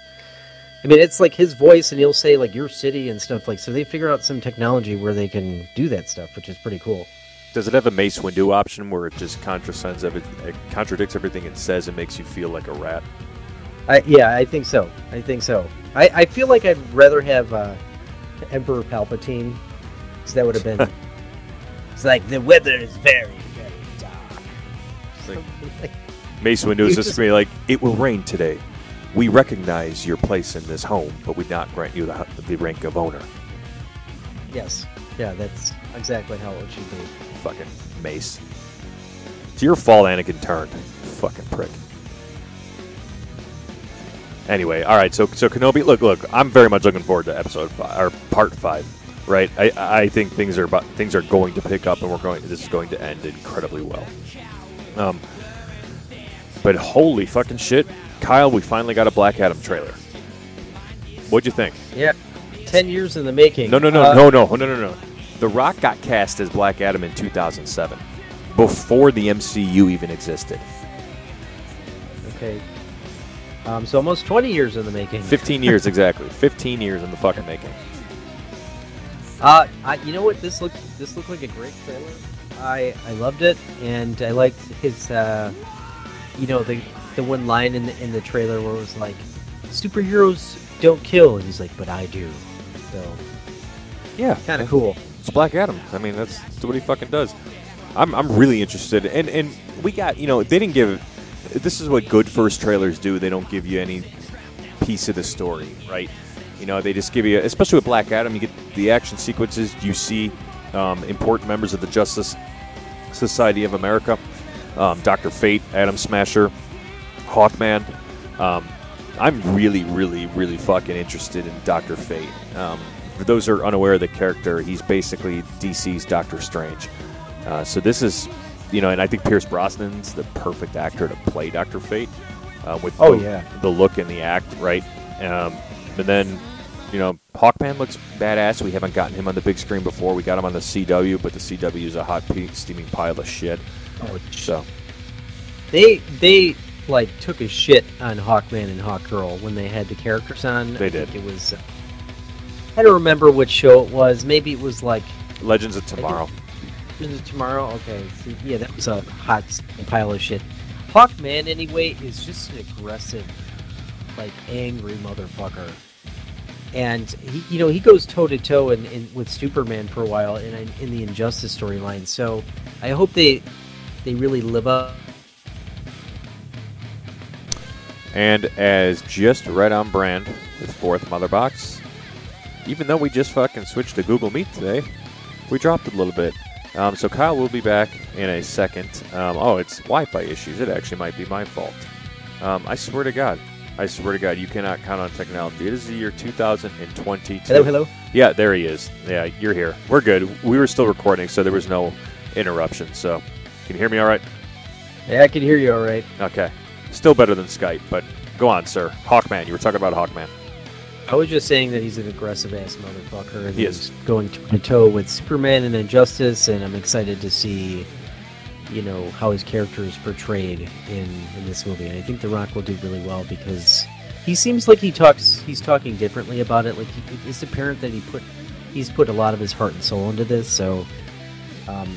I mean, it's like his voice, and he'll say like your city and stuff like. So they figure out some technology where they can do that stuff, which is pretty cool. Does it have a Mace Windu option where it just contradicts everything it says and makes you feel like a rat? I, yeah, I think so. I think so. I, I feel like I'd rather have uh, Emperor Palpatine, because that would have been. it's like the weather is very, very dark. It's like, Mace Windu is just be like, it will rain today. We recognize your place in this home, but we do not grant you the, the rank of owner. Yes. Yeah, that's exactly how it should be. Fucking Mace. It's your fault Anakin turned. Fucking prick. Anyway, all right. So, so Kenobi. Look, look. I'm very much looking forward to episode five or part five. Right. I, I think things are about things are going to pick up, and we're going. This is going to end incredibly well. Um. But holy fucking shit, Kyle! We finally got a Black Adam trailer. What'd you think? Yeah. Ten years in the making. No, no, no, Uh, no, no, no, no, no. The Rock got cast as Black Adam in 2007, before the MCU even existed. Okay. Um, so almost 20 years in the making. 15 years exactly. 15 years in the fucking making. Uh, I, you know what? This looked this looked like a great trailer. I I loved it, and I liked his. Uh, you know the the one line in the in the trailer where it was like, "Superheroes don't kill," and he's like, "But I do." So Yeah, kind of cool. It's Black Adam. I mean, that's, that's what he fucking does. I'm, I'm really interested, and and we got you know they didn't give. This is what good first trailers do. They don't give you any piece of the story, right? You know, they just give you, especially with Black Adam, you get the action sequences. You see um, important members of the Justice Society of America, um, Doctor Fate, Atom Smasher, Hawkman. Um, I'm really, really, really fucking interested in Doctor Fate. Um, for those who are unaware of the character, he's basically DC's Doctor Strange. Uh, so this is, you know, and I think Pierce Brosnan's the perfect actor to play Doctor Fate. Uh, with Oh, the, yeah. the look and the act, right? Um, and then, you know, Hawkman looks badass. We haven't gotten him on the big screen before. We got him on the CW, but the CW is a hot, pe- steaming pile of shit. Oh, So they they like took a shit on Hawkman and Hawkgirl when they had the characters on. They I think did. It was. Uh, I don't remember which show it was. Maybe it was like Legends of Tomorrow. Tomorrow? Okay. So, yeah, that was a hot pile of shit. Hawkman, anyway, is just an aggressive, like angry motherfucker. And he, you know, he goes toe to toe in with Superman for a while in in the Injustice storyline. So I hope they they really live up. And as just right on brand with Fourth Mother Box, even though we just fucking switched to Google Meet today, we dropped a little bit. Um, so Kyle will be back in a second. Um, oh, it's Wi-Fi issues. It actually might be my fault. Um, I swear to God. I swear to God, you cannot count on technology. It is the year 2022. Hello, hello. Yeah, there he is. Yeah, you're here. We're good. We were still recording, so there was no interruption. So, can you hear me all right? Yeah, I can hear you all right. Okay. Still better than Skype, but go on, sir. Hawkman. You were talking about Hawkman. I was just saying that he's an aggressive ass motherfucker. And He he's is. going toe to toe with Superman and Injustice, and I'm excited to see, you know, how his character is portrayed in in this movie. And I think The Rock will do really well because he seems like he talks. He's talking differently about it. Like he, it's apparent that he put he's put a lot of his heart and soul into this. So, um,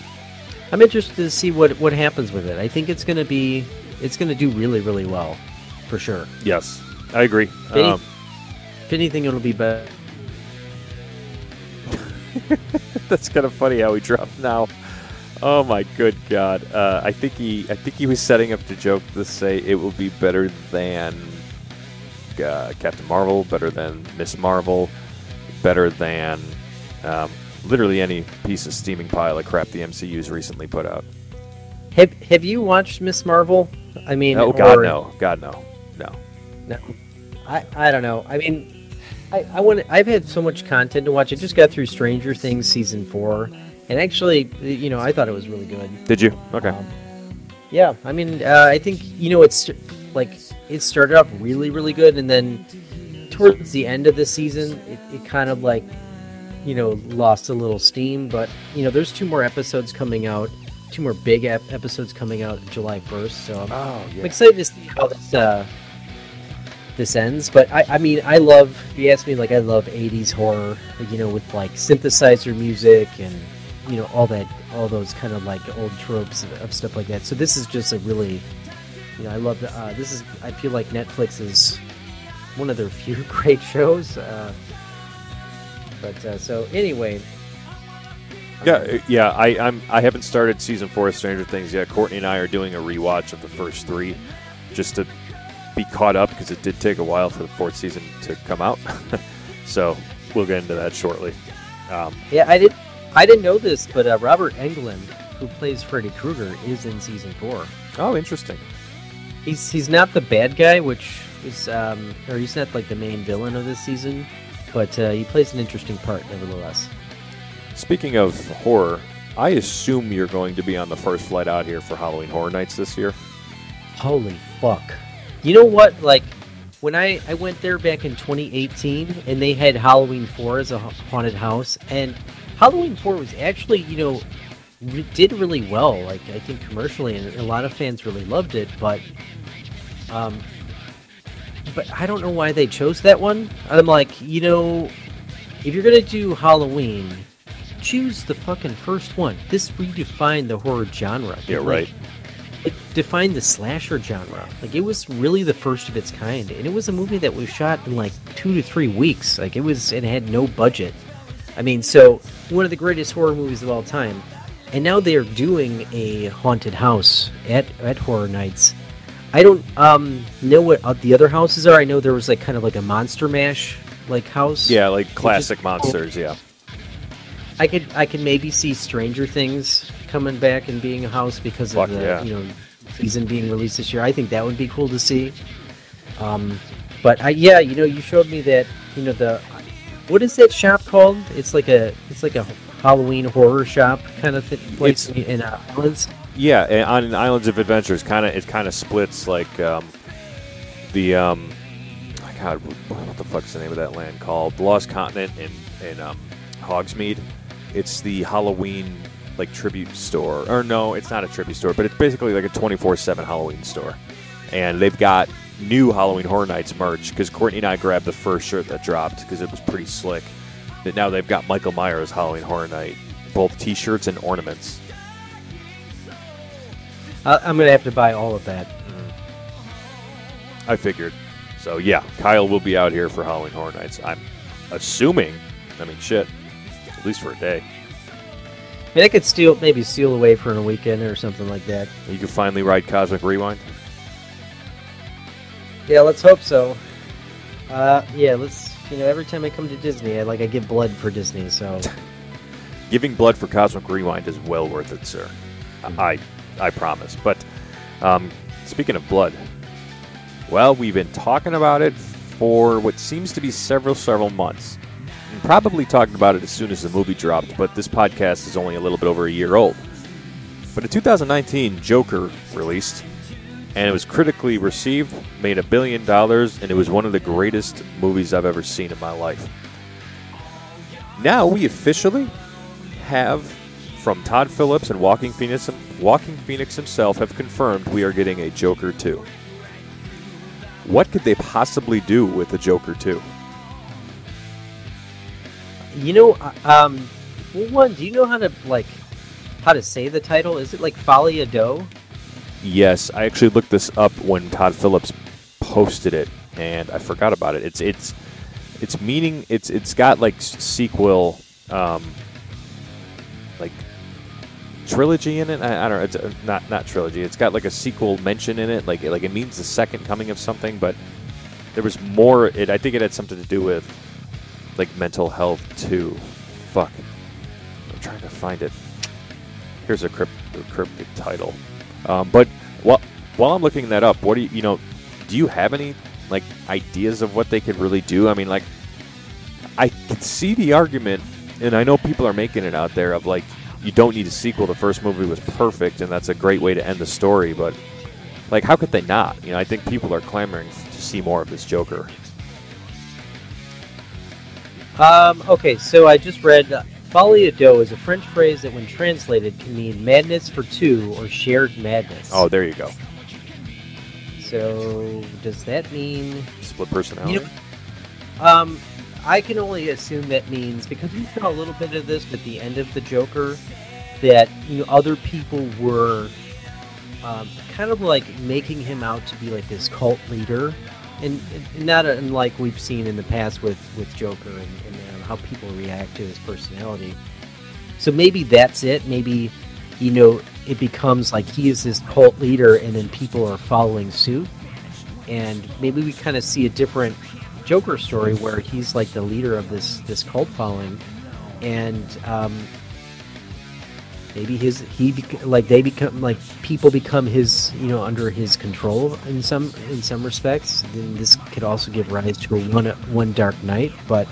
I'm interested to see what what happens with it. I think it's gonna be it's gonna do really really well, for sure. Yes, I agree. Any- Um, If anything, it'll be better. that's kind of funny how he dropped now. Oh my good god! Uh, I think he, I think he was setting up the joke to say it will be better than uh, Captain Marvel, better than Miss Marvel, better than um, literally any piece of steaming pile of crap the MCU's recently put out. Have Have you watched Miss Marvel? I mean, Oh God, or- no! God, no, no. no. I I don't know. I mean, I I want. I've had so much content to watch. I just got through Stranger Things season four, and actually, you know, I thought it was really good. Did you? Okay. Um, yeah, I mean, uh, I think you know it's like it started off really, really good, and then towards the end of the season, it, it kind of like you know, lost a little steam. But you know, there's two more episodes coming out, two more big ep- episodes coming out July 1st. So I'm, Oh I'm excited to see how this uh, this ends. But I, I mean, I love. If you ask me, like I love '80s horror. You know, with like synthesizer music and you know all that, all those kind of like old tropes of, of stuff like that. So this is just a really, you know, I love. Uh, this is. I feel like Netflix is one of their few great shows. Uh, but uh, so anyway. Yeah, uh, yeah. I I'm I haven't started season four of Stranger Things yet. Courtney and I are doing a rewatch of the first three, just to be caught up because it did take a while for the fourth season to come out. so we'll get into that shortly. Um, Yeah, I did. I didn't know this, but uh, Robert Englund, who plays Freddy Krueger, is in season four. oh, interesting. He's he's not the bad guy, which is um, or he's not like the main villain of this season, but uh, he plays an interesting part nevertheless. Speaking of horror, I assume you're going to be on the first flight out here for Halloween Horror Nights this year. Holy fuck! You know what? Like when I I went there back in 2018, and they had Halloween Four as a haunted house, and Halloween Four was actually you know re- did really well. Like I think commercially, and a lot of fans really loved it, but um. But I don't know why they chose that one. I'm like, you know, if you're gonna do Halloween, choose the fucking first one. This redefined the horror genre. Yeah, Like, right. It defined the slasher genre. Like it was really the first of its kind, and it was a movie that was shot in like two to three weeks. Like it was, it had no budget. I mean, so one of the greatest horror movies of all time. And now they're doing a haunted house at at Horror Nights. I don't um know what uh, the other houses are. I know there was like kind of like a Monster Mash like house. Yeah, like classic monsters. Yeah. I could I could maybe see Stranger Things coming back and being a house because Fuck of the yeah. you know season being released this year. I think that would be cool to see. Um, but I, yeah, you know, you showed me that you know the what is that shop called? It's like a it's like a Halloween horror shop kind of thing place It's- in uh, Islands. Yeah, on Islands of Adventure, it's kind of it kind of splits like um, the um, God, what the fuck's the name of that land called? The Lost Continent and and um, Hogsmeade. It's the Halloween like tribute store, or no, it's not a tribute store, but it's basically like a twenty four seven Halloween store, and they've got new Halloween Horror Nights merch because Courtney and I grabbed the first shirt that dropped because it was pretty slick. But now they've got Michael Myers Halloween Horror Night, both T-shirts and ornaments. I, I'm gonna have to buy all of that. I figured. So yeah, Kyle will be out here for Halloween Horror Nights. I'm assuming. I mean, shit. At least for a day. I mean, I could steal maybe steal away for a weekend or something like that. You can finally ride Cosmic Rewind. Yeah, let's hope so. Uh, yeah, let's. You know, every time I come to Disney, I like I give blood for Disney. So Giving blood for Cosmic Rewind is well worth it, sir. I, I promise. But um, speaking of blood, well, we've been talking about it for what seems to be several, several months. And probably talking about it as soon as the movie dropped, but this podcast is only a little bit over a year old. But in 2019, Joker released, and it was critically received, made a billion dollars, and it was one of the greatest movies I've ever seen in my life. Now we officially have from Todd Phillips and Joaquin Phoenix, Joaquin Phoenix himself have confirmed we are getting a Joker 2. What could they possibly do with a Joker 2? You know, um, well, one, do you know how to like how to say the title? Is it like Folly Ado? Yes, I actually looked this up when Todd Phillips posted it, and I forgot about it. It's it's it's meaning it's it's got like sequel, um, like trilogy in it. I, I don't know. It's uh, not not trilogy. It's got like a sequel mention in it. Like like it means the second coming of something, but there was more. It I think it had something to do with like mental health too. Fuck, I'm trying to find it. Here's a crypt, cryptic title. Um, but while while I'm looking that up, what do you you know? Do you have any like ideas of what they could really do? I mean, like I can see the argument, and I know people are making it out there of like you don't need a sequel. The first movie was perfect, and that's a great way to end the story. But like, how could they not? You know, I think people are clamoring to see more of this Joker. Um, okay, so I just read folie à deux is a French phrase that, when translated, can mean madness for two or shared madness. Oh, there you go. So does that mean? Split personality. You know, um, I can only assume that means because we saw a little bit of this at the end of the Joker, that you know other people were um, kind of like making him out to be like this cult leader, and, not unlike we've seen in the past with with Joker and, and um, how people react to his personality. So maybe that's it. Maybe you know it becomes like he is this cult leader, and then people are following suit, and maybe we kind of see a different Joker story where he's like the leader of this this cult following, and um, maybe his he bec- like they become like people become his you know under his control in some in some respects. Then this could also give rise to a one one Dark Knight. But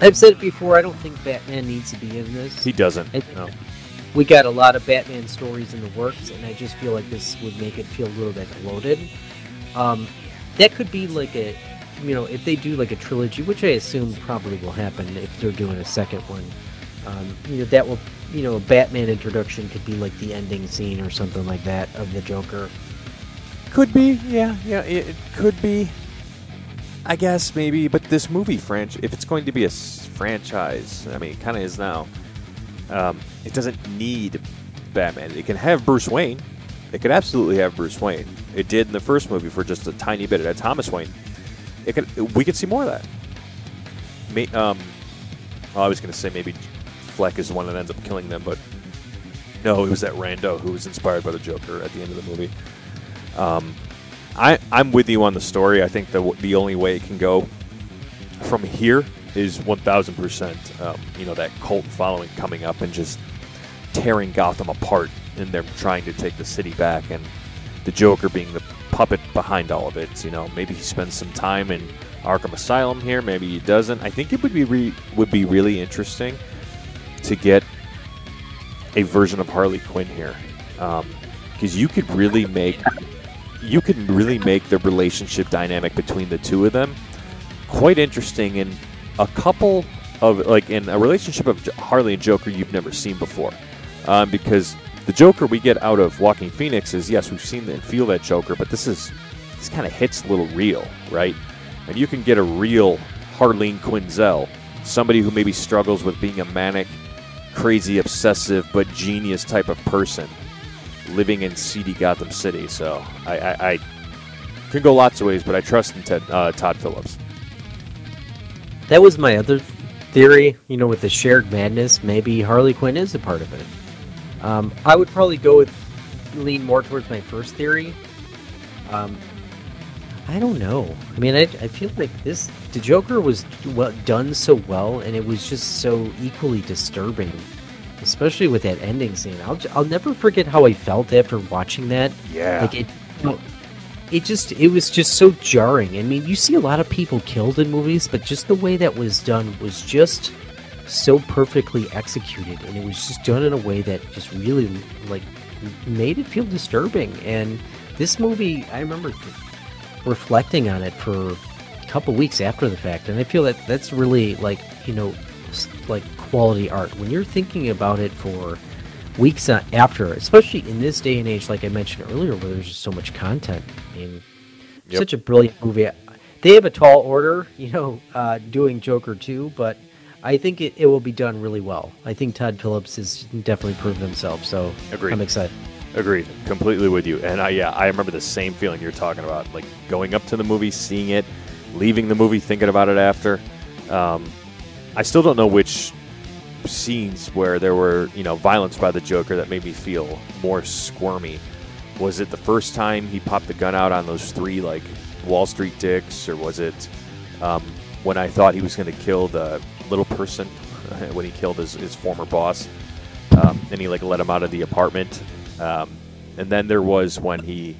I've said it before. I don't think Batman needs to be in this. He doesn't. I- no. we got a lot of Batman stories in the works, and I just feel like this would make it feel a little bit bloated. Um, that could be like a, you know, if they do like a trilogy, which I assume probably will happen if they're doing a second one. Um, you know, that will, you know, a Batman introduction could be like the ending scene or something like that of the Joker. Could be, yeah, yeah, it, could be. I guess maybe, but this movie franchise, if it's going to be a franchise, I mean, it kind of is now. Um, it doesn't need Batman. It can have Bruce Wayne. It could absolutely have Bruce Wayne. It did in the first movie for just a tiny bit. It had Thomas Wayne. It could. We could see more of that. May, um, well, I was going to say maybe Fleck is the one that ends up killing them, but no, it was that Rando who was inspired by the Joker at the end of the movie. Um, I, I'm with you on the story. I think the the only way it can go from here is 1,000 percent. um, You know that cult following coming up and just tearing Gotham apart, and they're trying to take the city back, and the Joker being the puppet behind all of it. You know, maybe he spends some time in Arkham Asylum here. Maybe he doesn't. I think it would be re- would be really interesting to get a version of Harley Quinn here, because you could really make you could really make the relationship dynamic between the two of them quite interesting in a couple of like in a relationship of Harley and Joker you've never seen before, um, because the Joker we get out of Joaquin Phoenix is yes we've seen and feel that Joker, but this is this kind of hits a little real, right? And you can get a real Harleen Quinzel, somebody who maybe struggles with being a manic, crazy, obsessive, but genius type of person living in seedy Gotham City. So I, I, I can go lots of ways, but I trust in Ted, uh, Todd Phillips. That was my other theory. You know, with the shared madness, maybe Harley Quinn is a part of it. Um, I would probably go with lean more towards my first theory. Um, I don't know. I mean, I, I feel like this the Joker was well done so well, and it was just so equally disturbing, especially with that ending scene. I'll I'll never forget how I felt after watching that. Yeah. Like it, it just it was just so jarring. I mean, you see a lot of people killed in movies, but just the way that was done was just so perfectly executed, and it was just done in a way that just really like made it feel disturbing. And this movie, I remember reflecting on it for couple weeks after the fact, and I feel that that's really like you know like quality art when you're thinking about it for weeks after, especially in this day and age, like I mentioned earlier, where there's just so much content. I mean, Yep. such a brilliant movie. They have a tall order, you know, uh, doing Joker 2, but I think it, it will be done really well. I think Todd Phillips has definitely proved himself, so Agreed. I'm excited. Agreed, completely with you. And I, yeah, I remember the same feeling you're talking about, like going up to the movie, seeing it, leaving the movie, thinking about it after. Um, I still don't know which scenes where there were, you know, violence by the Joker that made me feel more squirmy. Was it the first time he popped the gun out on those three like Wall Street dicks, or was it um, when I thought he was going to kill the little person when he killed his, his former boss, um, and he like let him out of the apartment? Um, and then there was when he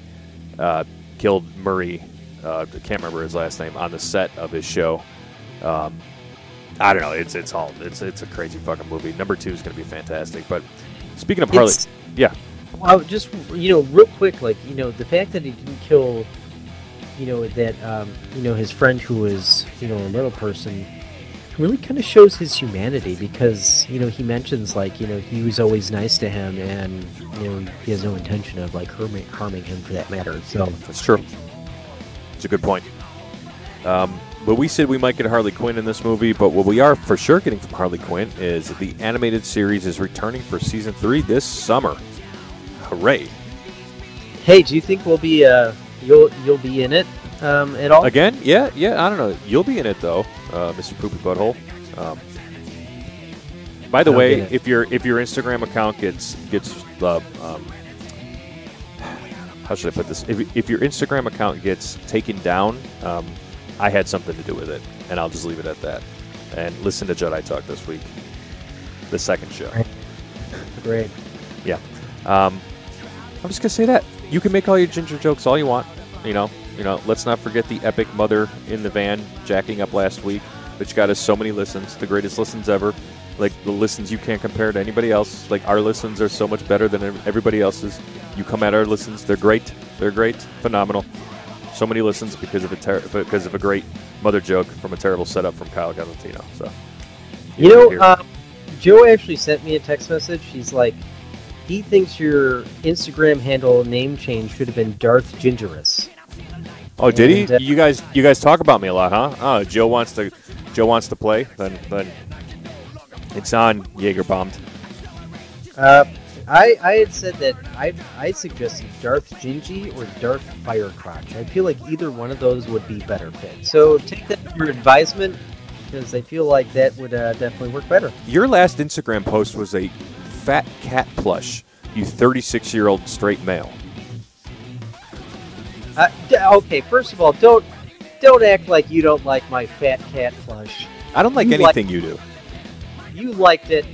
uh, killed Murray. Uh, I can't remember his last name on the set of his show. Um, I don't know. It's it's all it's it's a crazy fucking movie. Number two is going to be fantastic. But speaking of Harley, It's- yeah, Well, just you know, real quick, like you know, the fact that he didn't kill, you know, that um, you know his friend who was you know a little person, really kind of shows his humanity because you know he mentions like you know he was always nice to him and you know he has no intention of like harming, harming him for that matter. So That's true. It's a good point. Um, but we said we might get Harley Quinn in this movie, but what we are for sure getting from Harley Quinn is the animated series is returning for season three this summer. Hooray! hey, do you think we'll be uh you'll you'll be in it um, at all? Again? Yeah, yeah. I don't know. You'll be in it though, uh, Mr. Poopy Butthole. Um, by the way, if your if your Instagram account gets gets uh, um, how should I put this? If, if your Instagram account gets taken down, um, I had something to do with it, and I'll just leave it at that. And listen to Jedi Talk this week, the second show. Great. Yeah. Um, I'm just gonna say that you can make all your ginger jokes all you want. You know, you know. Let's not forget the epic mother in the van jacking up last week, which got us so many listens, the greatest listens ever. Like the listens you can't compare to anybody else. Like our listens are so much better than everybody else's. You come at our listens, they're great. They're great, phenomenal. So many listens because of a ter- because of a great mother joke from a terrible setup from Kyle Galantino. So You know, uh, Joe actually sent me a text message. He's like, he thinks your Instagram handle name change should have been Darth Gingerous. Oh, did And, he? uh, you guys, you guys talk about me a lot, huh? Oh, Joe wants to, Joe wants to play. Then, then it's on Jaeger bombed. Uh, I I had said that I I suggested Darth Gingy or Darth Firecrotch. I feel like either one of those would be better fit. So take that for advisement because I feel like that would uh, definitely work better. Your last Instagram post was a fat cat plush. You 36 year old straight male. Uh, d- okay, first of all, don't don't act like you don't like my fat cat plush. I don't like You like- anything you do. You liked it.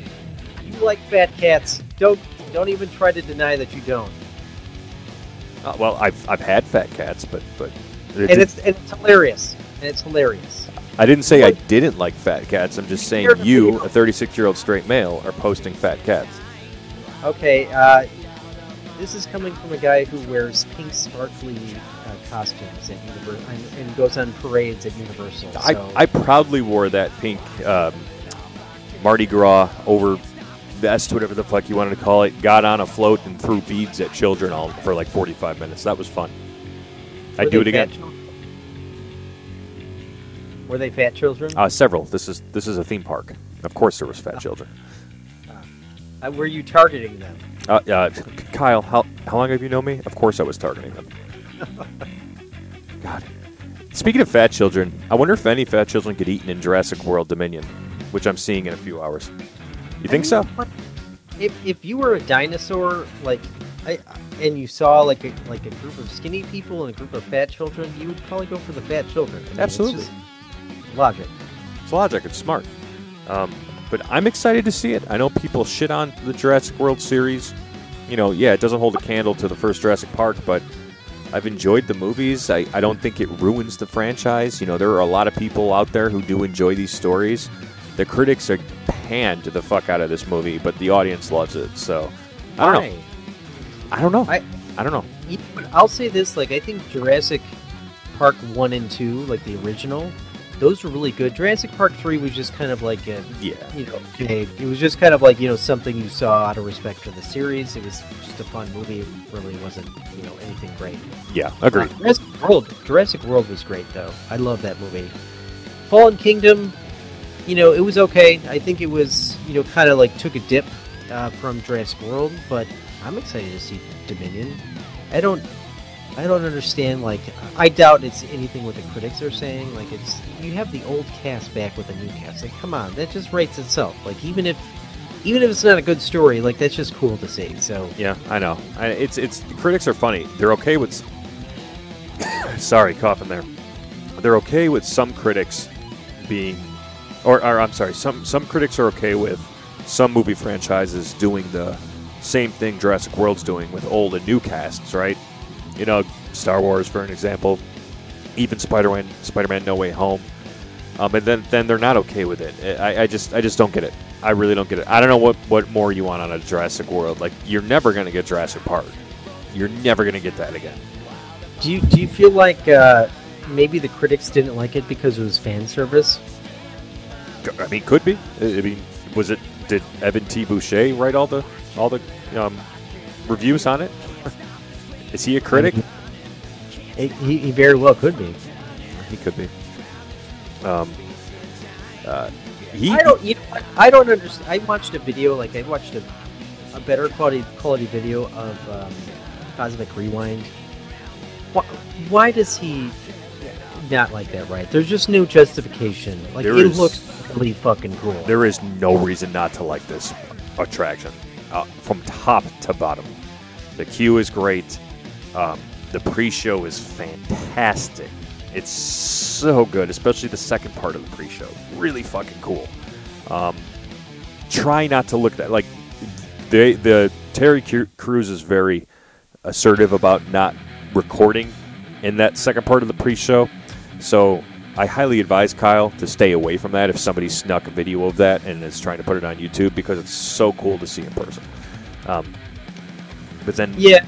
You like fat cats. Don't don't even try to deny that you don't. Uh, well, I've, I've had fat cats, but but it And it's and it's hilarious. And it's hilarious. I didn't say I didn't like fat cats. I'm just saying you, a 36 year old straight male, are posting fat cats. Okay, uh, this is coming from a guy who wears pink sparkly uh, costumes at Universal and, and goes on parades at Universal. So. I, I proudly wore that pink um, Mardi Gras over vest, whatever the fuck you wanted to call it. Got on a float and threw beads at children all for like 45 minutes. That was fun. Were I'd do it again. children? Were they fat children? Uh, several. This is this is a theme park. Of course, there was fat children. Uh, were you targeting them? Uh, uh, Kyle, how how long have you known me? Of course, I was targeting them. God. Speaking of fat children, I wonder if any fat children get eaten in Jurassic World Dominion, which I'm seeing in a few hours. You think so? If, if you were a dinosaur, like, I, and you saw like a like a group of skinny people and a group of fat children, you would probably go for the fat children. I mean, it's Absolutely. just logic. It's logic. It's smart. Um, but I'm excited to see it. I know people shit on the Jurassic World series. You know, yeah, it doesn't hold a candle to the first Jurassic Park, but I've enjoyed the movies. I, I don't think it ruins the franchise. You know, there are a lot of people out there who do enjoy these stories. The critics are panned the fuck out of this movie, but the audience loves it. So I don't know. I don't know. I- I don't know. You know I'll say this: like, I think Jurassic Park one and two, like the original, those were really good. Jurassic Park three was just kind of like a, Yeah. you know, okay, it was just kind of like you know something you saw out of respect for the series. It was just a fun movie. It really wasn't you know anything great. Yeah. Agreed. Uh, Jurassic World, Jurassic World was great though. I love that movie. Fallen Kingdom, you know, it was okay. I think it was you know kind of like took a dip uh, from Jurassic World, but I'm excited to see Dominion. I don't. I don't understand. Like, I doubt it's anything what the critics are saying. Like, it's you have the old cast back with a new cast. Like, come on, that just writes itself. Like, even if, even if it's not a good story, like that's just cool to see. So, Yeah, I know. I, it's it's critics are funny. They're okay with. sorry, coughing there. They're okay with some critics being, or, or I'm sorry, some some critics are okay with some movie franchises doing the same thing Jurassic World's doing with old and new casts, right? You know, Star Wars for an example, even Spider-Man, Spider-Man No Way Home. Um, and then, then they're not okay with it. I, I just I just don't get it. I really don't get it. I don't know what, what more you want on a Jurassic World. Like you're never gonna get Jurassic Park. You're never gonna get that again. do you do you feel like uh, maybe the critics didn't like it because it was fan service? I mean, could be. I mean, was it? Did Evan T. Boucher write all the all the um, reviews on it? Is he a critic? It, he, he very well could be. He could be. Um, uh, he. I don't. You know? I don't understand. I watched a video. Like I watched a, a better quality quality video of um, Cosmic Rewind. Why, why does he not like that? Right? There's just no justification. Like There it is- looks really fucking cool. There is no reason not to like this attraction, uh, from top to bottom. The queue is great. Um, the pre-show is fantastic. It's so good, especially the second part of the pre-show. Really fucking cool. Um, try not to look at that like they the Terry Crews is very assertive about not recording in that second part of the pre-show. So I highly advise Kyle to stay away from that if somebody snuck a video of that and is trying to put it on YouTube because it's so cool to see in person. Um, but then, Yeah,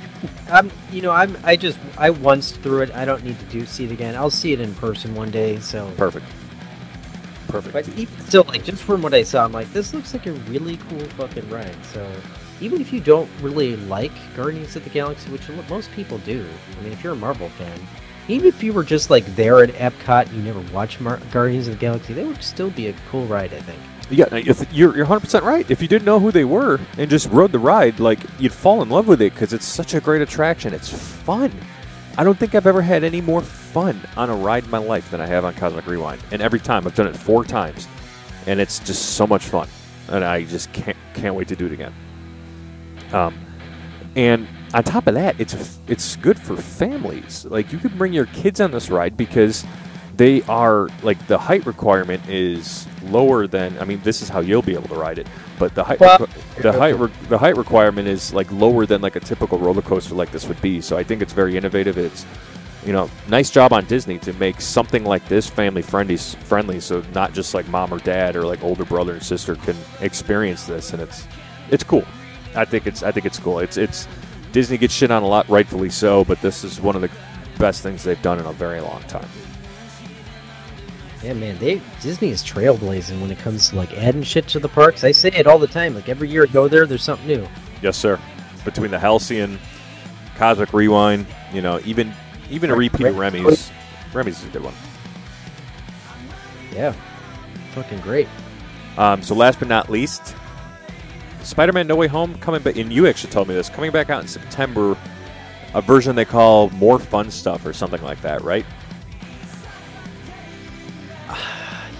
I'm. You know, I'm. I just I once threw it. I don't need to do see it again. I'll see it in person one day. So, perfect, perfect. but even still, like just from what I saw, I'm like, this looks like a really cool fucking ride. So, even if you don't really like Guardians of the Galaxy, which most people do, I mean, if you're a Marvel fan, even if you were just like there at Epcot, and you never watched Mar- Guardians of the Galaxy, they would still be a cool ride. I think. Yeah, you're you're 100 percent right. If you didn't know who they were and just rode the ride, like you'd fall in love with it because it's such a great attraction. It's fun. I don't think I've ever had any more fun on a ride in my life than I have on Cosmic Rewind. And every time I've done it four times, and it's just so much fun. And I just can't can't wait to do it again. Um, and on top of that, it's it's good for families. Like you could bring your kids on this ride because they are like the height requirement is lower than. I mean, this is how you'll be able to ride it, but the height Well- the height re- the height requirement is like lower than like a typical roller coaster like this would be. So I think it's very innovative. It's you know, nice job on Disney to make something like this family friendly, friendly, so not just like mom or dad or like older brother and sister can experience this, and it's it's cool. I think it's I think it's cool. It's it's Disney gets shit on a lot, rightfully so, but this is one of the best things they've done in a very long time. Yeah, man, they Disney is trailblazing when it comes to like adding shit to the parks. I say it all the time. Like every year I go there, there's something new. Yes, sir. Between the Halcyon, Cosmic Rewind, you know, even even a repeat of Remy's. Remy's is a good one. Yeah, fucking great. Um, so last but not least, Spider-Man: No Way Home coming back. And you actually told me this coming back out in September. A version they call More Fun Stuff or something like that, right?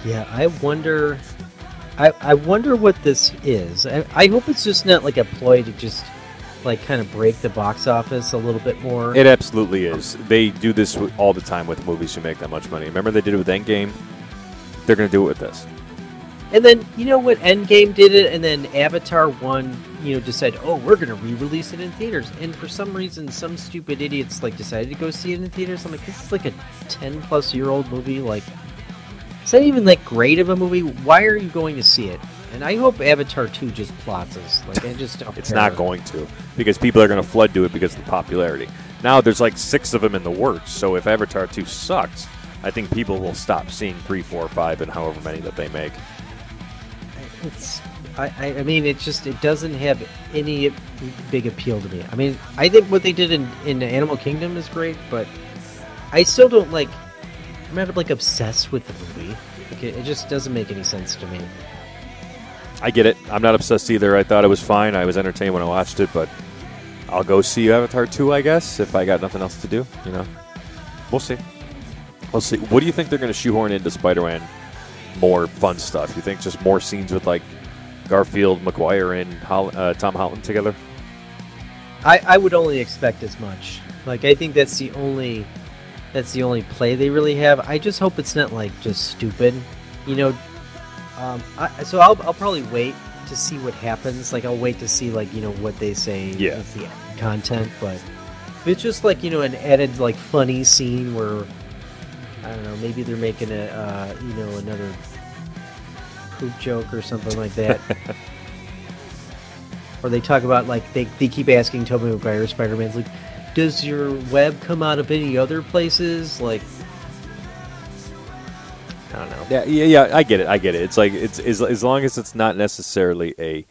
Yeah, I wonder. I I wonder what this is. I, I hope it's just not like a ploy to just like kind of break the box office a little bit more. It absolutely is. They do this all the time with movies who make that much money. Remember they did it with Endgame. They're going to do it with this. And then you know what? Endgame did it, and then Avatar one, you know, decided, oh, we're gonna re-release it in theaters. And for some reason, some stupid idiots like decided to go see it in theaters. I'm like, this is like a ten plus year old movie. Like, it's not even like great of a movie. Why are you going to see it? And I hope Avatar two just plots us. Like, I just don't. It's care. not going to because people are going to flood to it because of the popularity. Now there's like six of them in the works. So if Avatar 2 sucks, I think people will stop seeing 3, 4, 5, and however many that they make. It's. I, I- mean, it just it doesn't have any big appeal to me. I mean, I think what they did in in Animal Kingdom is great, but I still don't like. I'm not like obsessed with the movie. Like, it, it just doesn't make any sense to me. I get it. I'm not obsessed either. I thought it was fine. I was entertained when I watched it, but I'll go see Avatar 2, I guess, if I got nothing else to do. You know, we'll see. We'll see. What do you think they're going to shoehorn into Spider-Man? More fun stuff. You think just more scenes with like Garfield, Maguire, and Holl- uh, Tom Holland together? I, I would only expect as much. Like I think that's the only that's the only play they really have. I just hope it's not like just stupid, you know. Um, I, so I'll I'll probably wait to see what happens. Like I'll wait to see like you know what they say Yeah. with the content. But if it's just like you know an added like funny scene where I don't know maybe they're making a uh, you know another poop joke or something like that. Or they talk about like they, they keep asking Tobey Maguire Spider Man's like, does your web come out of any other places? Like, I don't know. Yeah, yeah, yeah. I get it. I get it. It's like it's as, as long as it's not necessarily a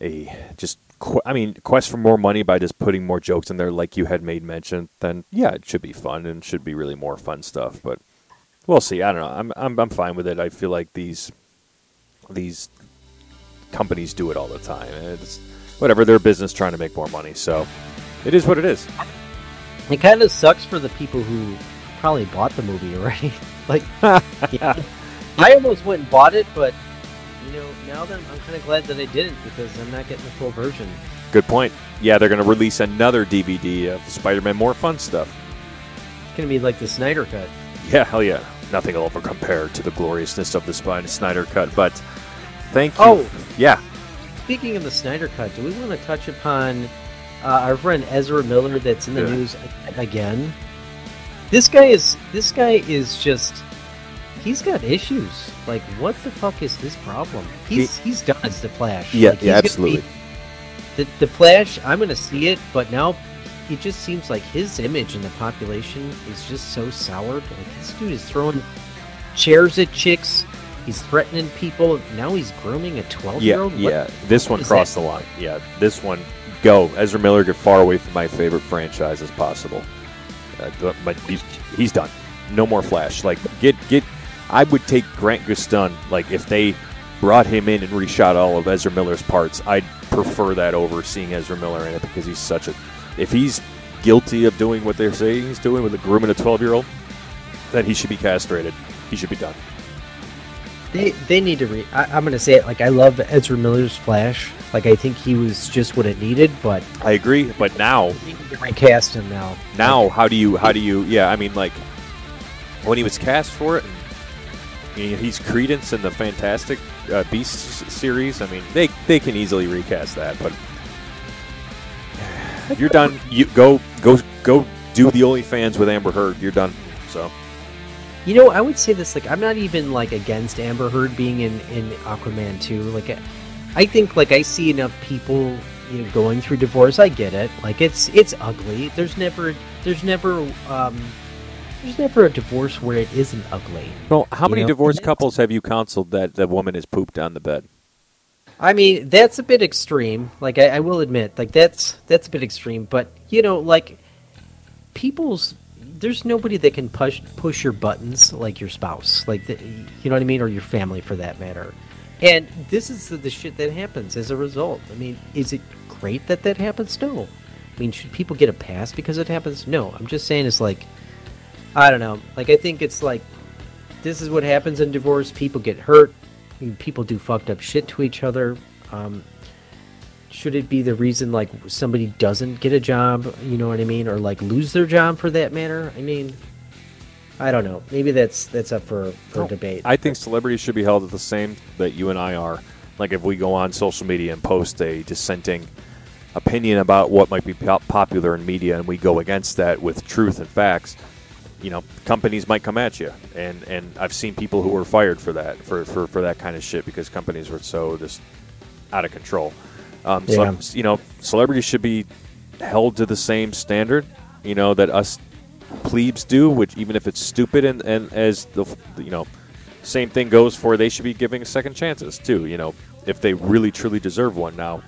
a just. Qu- I mean, quest for more money by just putting more jokes in there, like you had made mention. Then yeah, it should be fun and should be really more fun stuff. But we'll see. I don't know. I'm I'm I'm fine with it. I feel like these these companies do it all the time. It's whatever their business trying to make more money. So it is what it is. It kind of sucks for the people who probably bought the movie already. like, yeah. I almost went and bought it, but you know, now that I'm, I'm kind of glad that I didn't because I'm not getting the full version. Good point. Yeah, they're going to release another DVD of Spider-Man More Fun stuff. It's going to be like the Snyder Cut. Yeah, hell yeah. Nothing will ever compare to the gloriousness of the Spine Snyder Cut. But thank you. Oh, yeah. Speaking of the Snyder Cut, do we want to touch upon uh, our friend Ezra Miller that's in the Yeah. news again? This guy is this guy is just he's got issues. Like, what the fuck is his problem? He's he's done as the Flash. Yeah, Like, yeah, absolutely. be- The the Flash, I'm gonna see it, but now it just seems like his image in the population is just so soured. Like this dude is throwing chairs at chicks. He's threatening people. Now he's grooming a 12 year Yeah, old. yeah. This one crossed the line. Yeah, this one. Go. Ezra Miller, get far away from my favorite franchise as possible. Uh, but he's, he's done. No more Flash. Like, get, get. I would take Grant Gustin, like, if they brought him in and reshot all of Ezra Miller's parts, I'd prefer that over seeing Ezra Miller in it because he's such a. If he's guilty of doing what they're saying he's doing with a grooming a 12 year old, then he should be castrated. He should be done. They they need to re. I, I'm gonna say it like I love Ezra Miller's Flash. Like I think he was just what it needed, but I agree, but now we need to recast him now. now how do you how do you yeah i mean like when he was cast for it and you know, he's credence in the fantastic uh, beasts series i mean they they can easily recast that but you're done you go go go do the only fans with amber heard you're done so You know, I would say this like I'm not even like against Amber Heard being in in Aquaman 2. Like I, I think like I see enough people you know going through divorce. I get it. Like it's it's ugly. There's never there's never um there's never a divorce where it isn't ugly. well how You many know, divorced couples have you counseled that the woman has pooped on the bed I mean, that's a bit extreme. Like I, I will admit, like that's that's a bit extreme. But you know, like people's there's nobody that can push push your buttons like your spouse, like the, you know what I mean, or your family for that matter. And this is the, the shit that happens as a result. I mean, is it great that that happens? No. I mean, should people get a pass because it happens? No. I'm just saying it's like I don't know. Like I think it's like this is what happens in divorce. People get hurt. I people do fucked up shit to each other. Um, should it be the reason like somebody doesn't get a job? You know what I mean, or like lose their job for that matter? I mean, I don't know. Maybe that's that's up for for No, debate. I think celebrities should be held at the same that you and I are. Like if we go on social media and post a dissenting opinion about what might be popular in media, and we go against that with truth and facts, you know, companies might come at you. And and I've seen people who were fired for that for for, for that kind of shit because companies were so just out of control. Um, so. I'm- you know, celebrities should be held to the same standard. You know that us plebes do, which even if it's stupid and, and as the you know, same thing goes for they should be giving second chances too. You know, if they really truly deserve one. Now,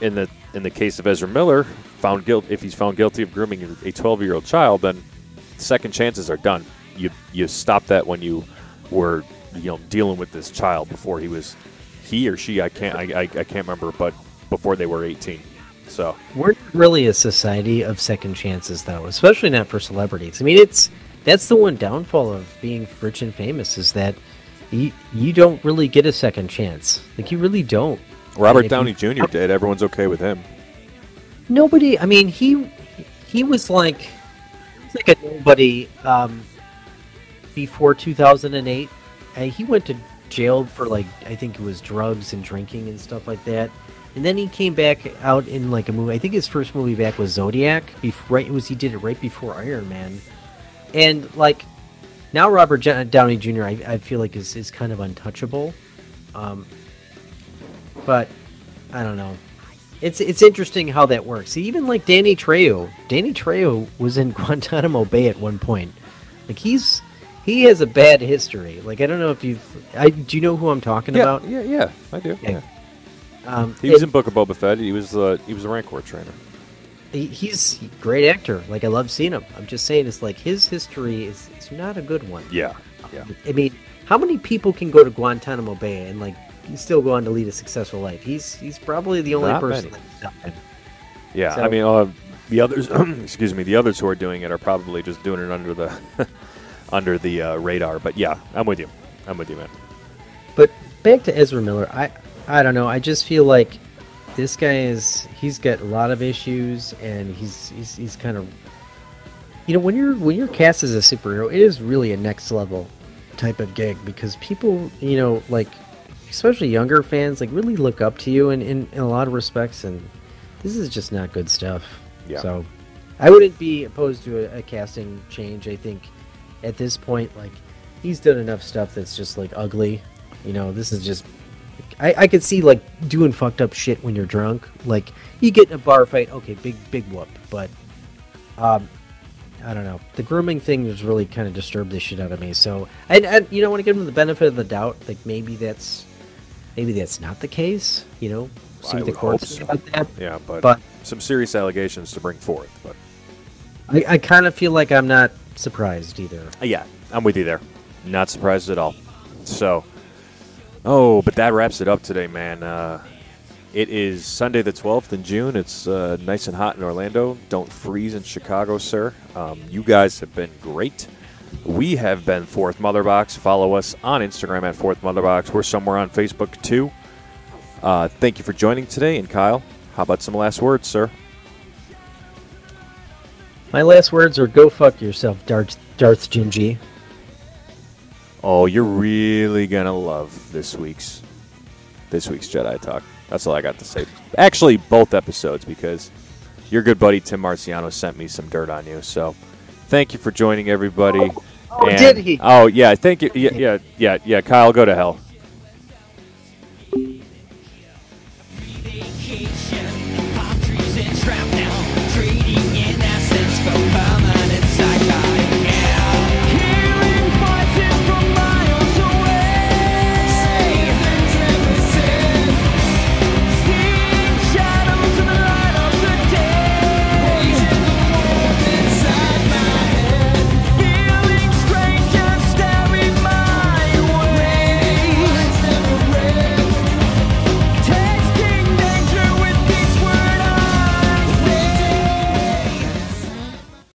in the in the case of Ezra Miller, found guilt if he's found guilty of grooming a 12 year old child, then second chances are done. You you stop that when you were you know dealing with this child before he was he or she I can't I, I, I can't remember, but before they were 18. So We're really a society of second chances, though, especially not for celebrities. I mean, it's that's the one downfall of being rich and famous is that you you don't really get a second chance. Like you really don't. Robert Downey you- Jr. did. Everyone's okay with him. Nobody. I mean, he he was like like a nobody um, before 2008. And he went to jail for like I think it was drugs and drinking and stuff like that. And then he came back out in like a movie. I think his first movie back was Zodiac. Before, right, it was he did it right before Iron Man. And like now, Robert Jo- Downey Jr. I, I feel like is is kind of untouchable. Um, but I don't know. It's it's interesting how that works. Even like Danny Trejo. Danny Trejo was in Guantanamo Bay at one point. Like he's he has a bad history. Like I don't know if you've. I, do you know who I'm talking Yeah, about? yeah, yeah, I do. Yeah. Yeah. Um, He was and in Book of Boba Fett. He was uh, he was a Rancor trainer. he- he's a great actor. Like I love seeing him. I'm just saying, it's like his history is it's not a good one. Yeah, yeah. I mean, how many people can go to Guantanamo Bay and like still go on to lead a successful life? He's he's probably the only Not person. that's. Yeah, So- I mean, uh, the others, excuse me, the others who are doing it are probably just doing it under the under the uh, radar. But yeah, I'm with you. I'm with you, man. But back to Ezra Miller, I I don't know. I just feel like this guy is he's got a lot of issues, and he's he's, he's kind of you know when you're when you're cast as a superhero, it is really a next level type of gig because people you know like especially younger fans like really look up to you in, in, in a lot of respects, and this is just not good stuff. Yeah. So I wouldn't be opposed to a, a casting change. I think at this point, like he's done enough stuff that's just like ugly. You know, this is just. I, I could see like doing fucked up shit when you're drunk. Like you get in a bar fight, okay, big big whoop. But um, I don't know. The grooming thing has really kind of disturbed the shit out of me. So and, and you know, I want to give him the benefit of the doubt. Like maybe that's maybe that's not the case. You know, see I what the would courts hope so. about that. Yeah, but, But some serious allegations to bring forth. But I, I kind of feel like I'm not surprised either. uh, yeah, I'm with you there. Not surprised at all. So, oh, but that wraps it up today, man. Uh, it is Sunday the 12th in June. It's uh, nice and hot in Orlando. Don't freeze in Chicago, sir. Um, you guys have been great. We have been Fourth Motherbox. Follow us on Instagram at Fourth Motherbox. We're somewhere on Facebook too. Uh, thank you for joining today. And Kyle, how about some last words, sir? My last words are go fuck yourself, Darth Darth Gingy. Oh, you're really gonna love this week's this week's Jedi Talk. That's all I got to say. Actually, both episodes because your good buddy Tim Marciano sent me some dirt on you. So, thank you for joining everybody. Oh, did he? Oh yeah, thank you. Yeah, yeah, yeah, yeah. Kyle, go to hell.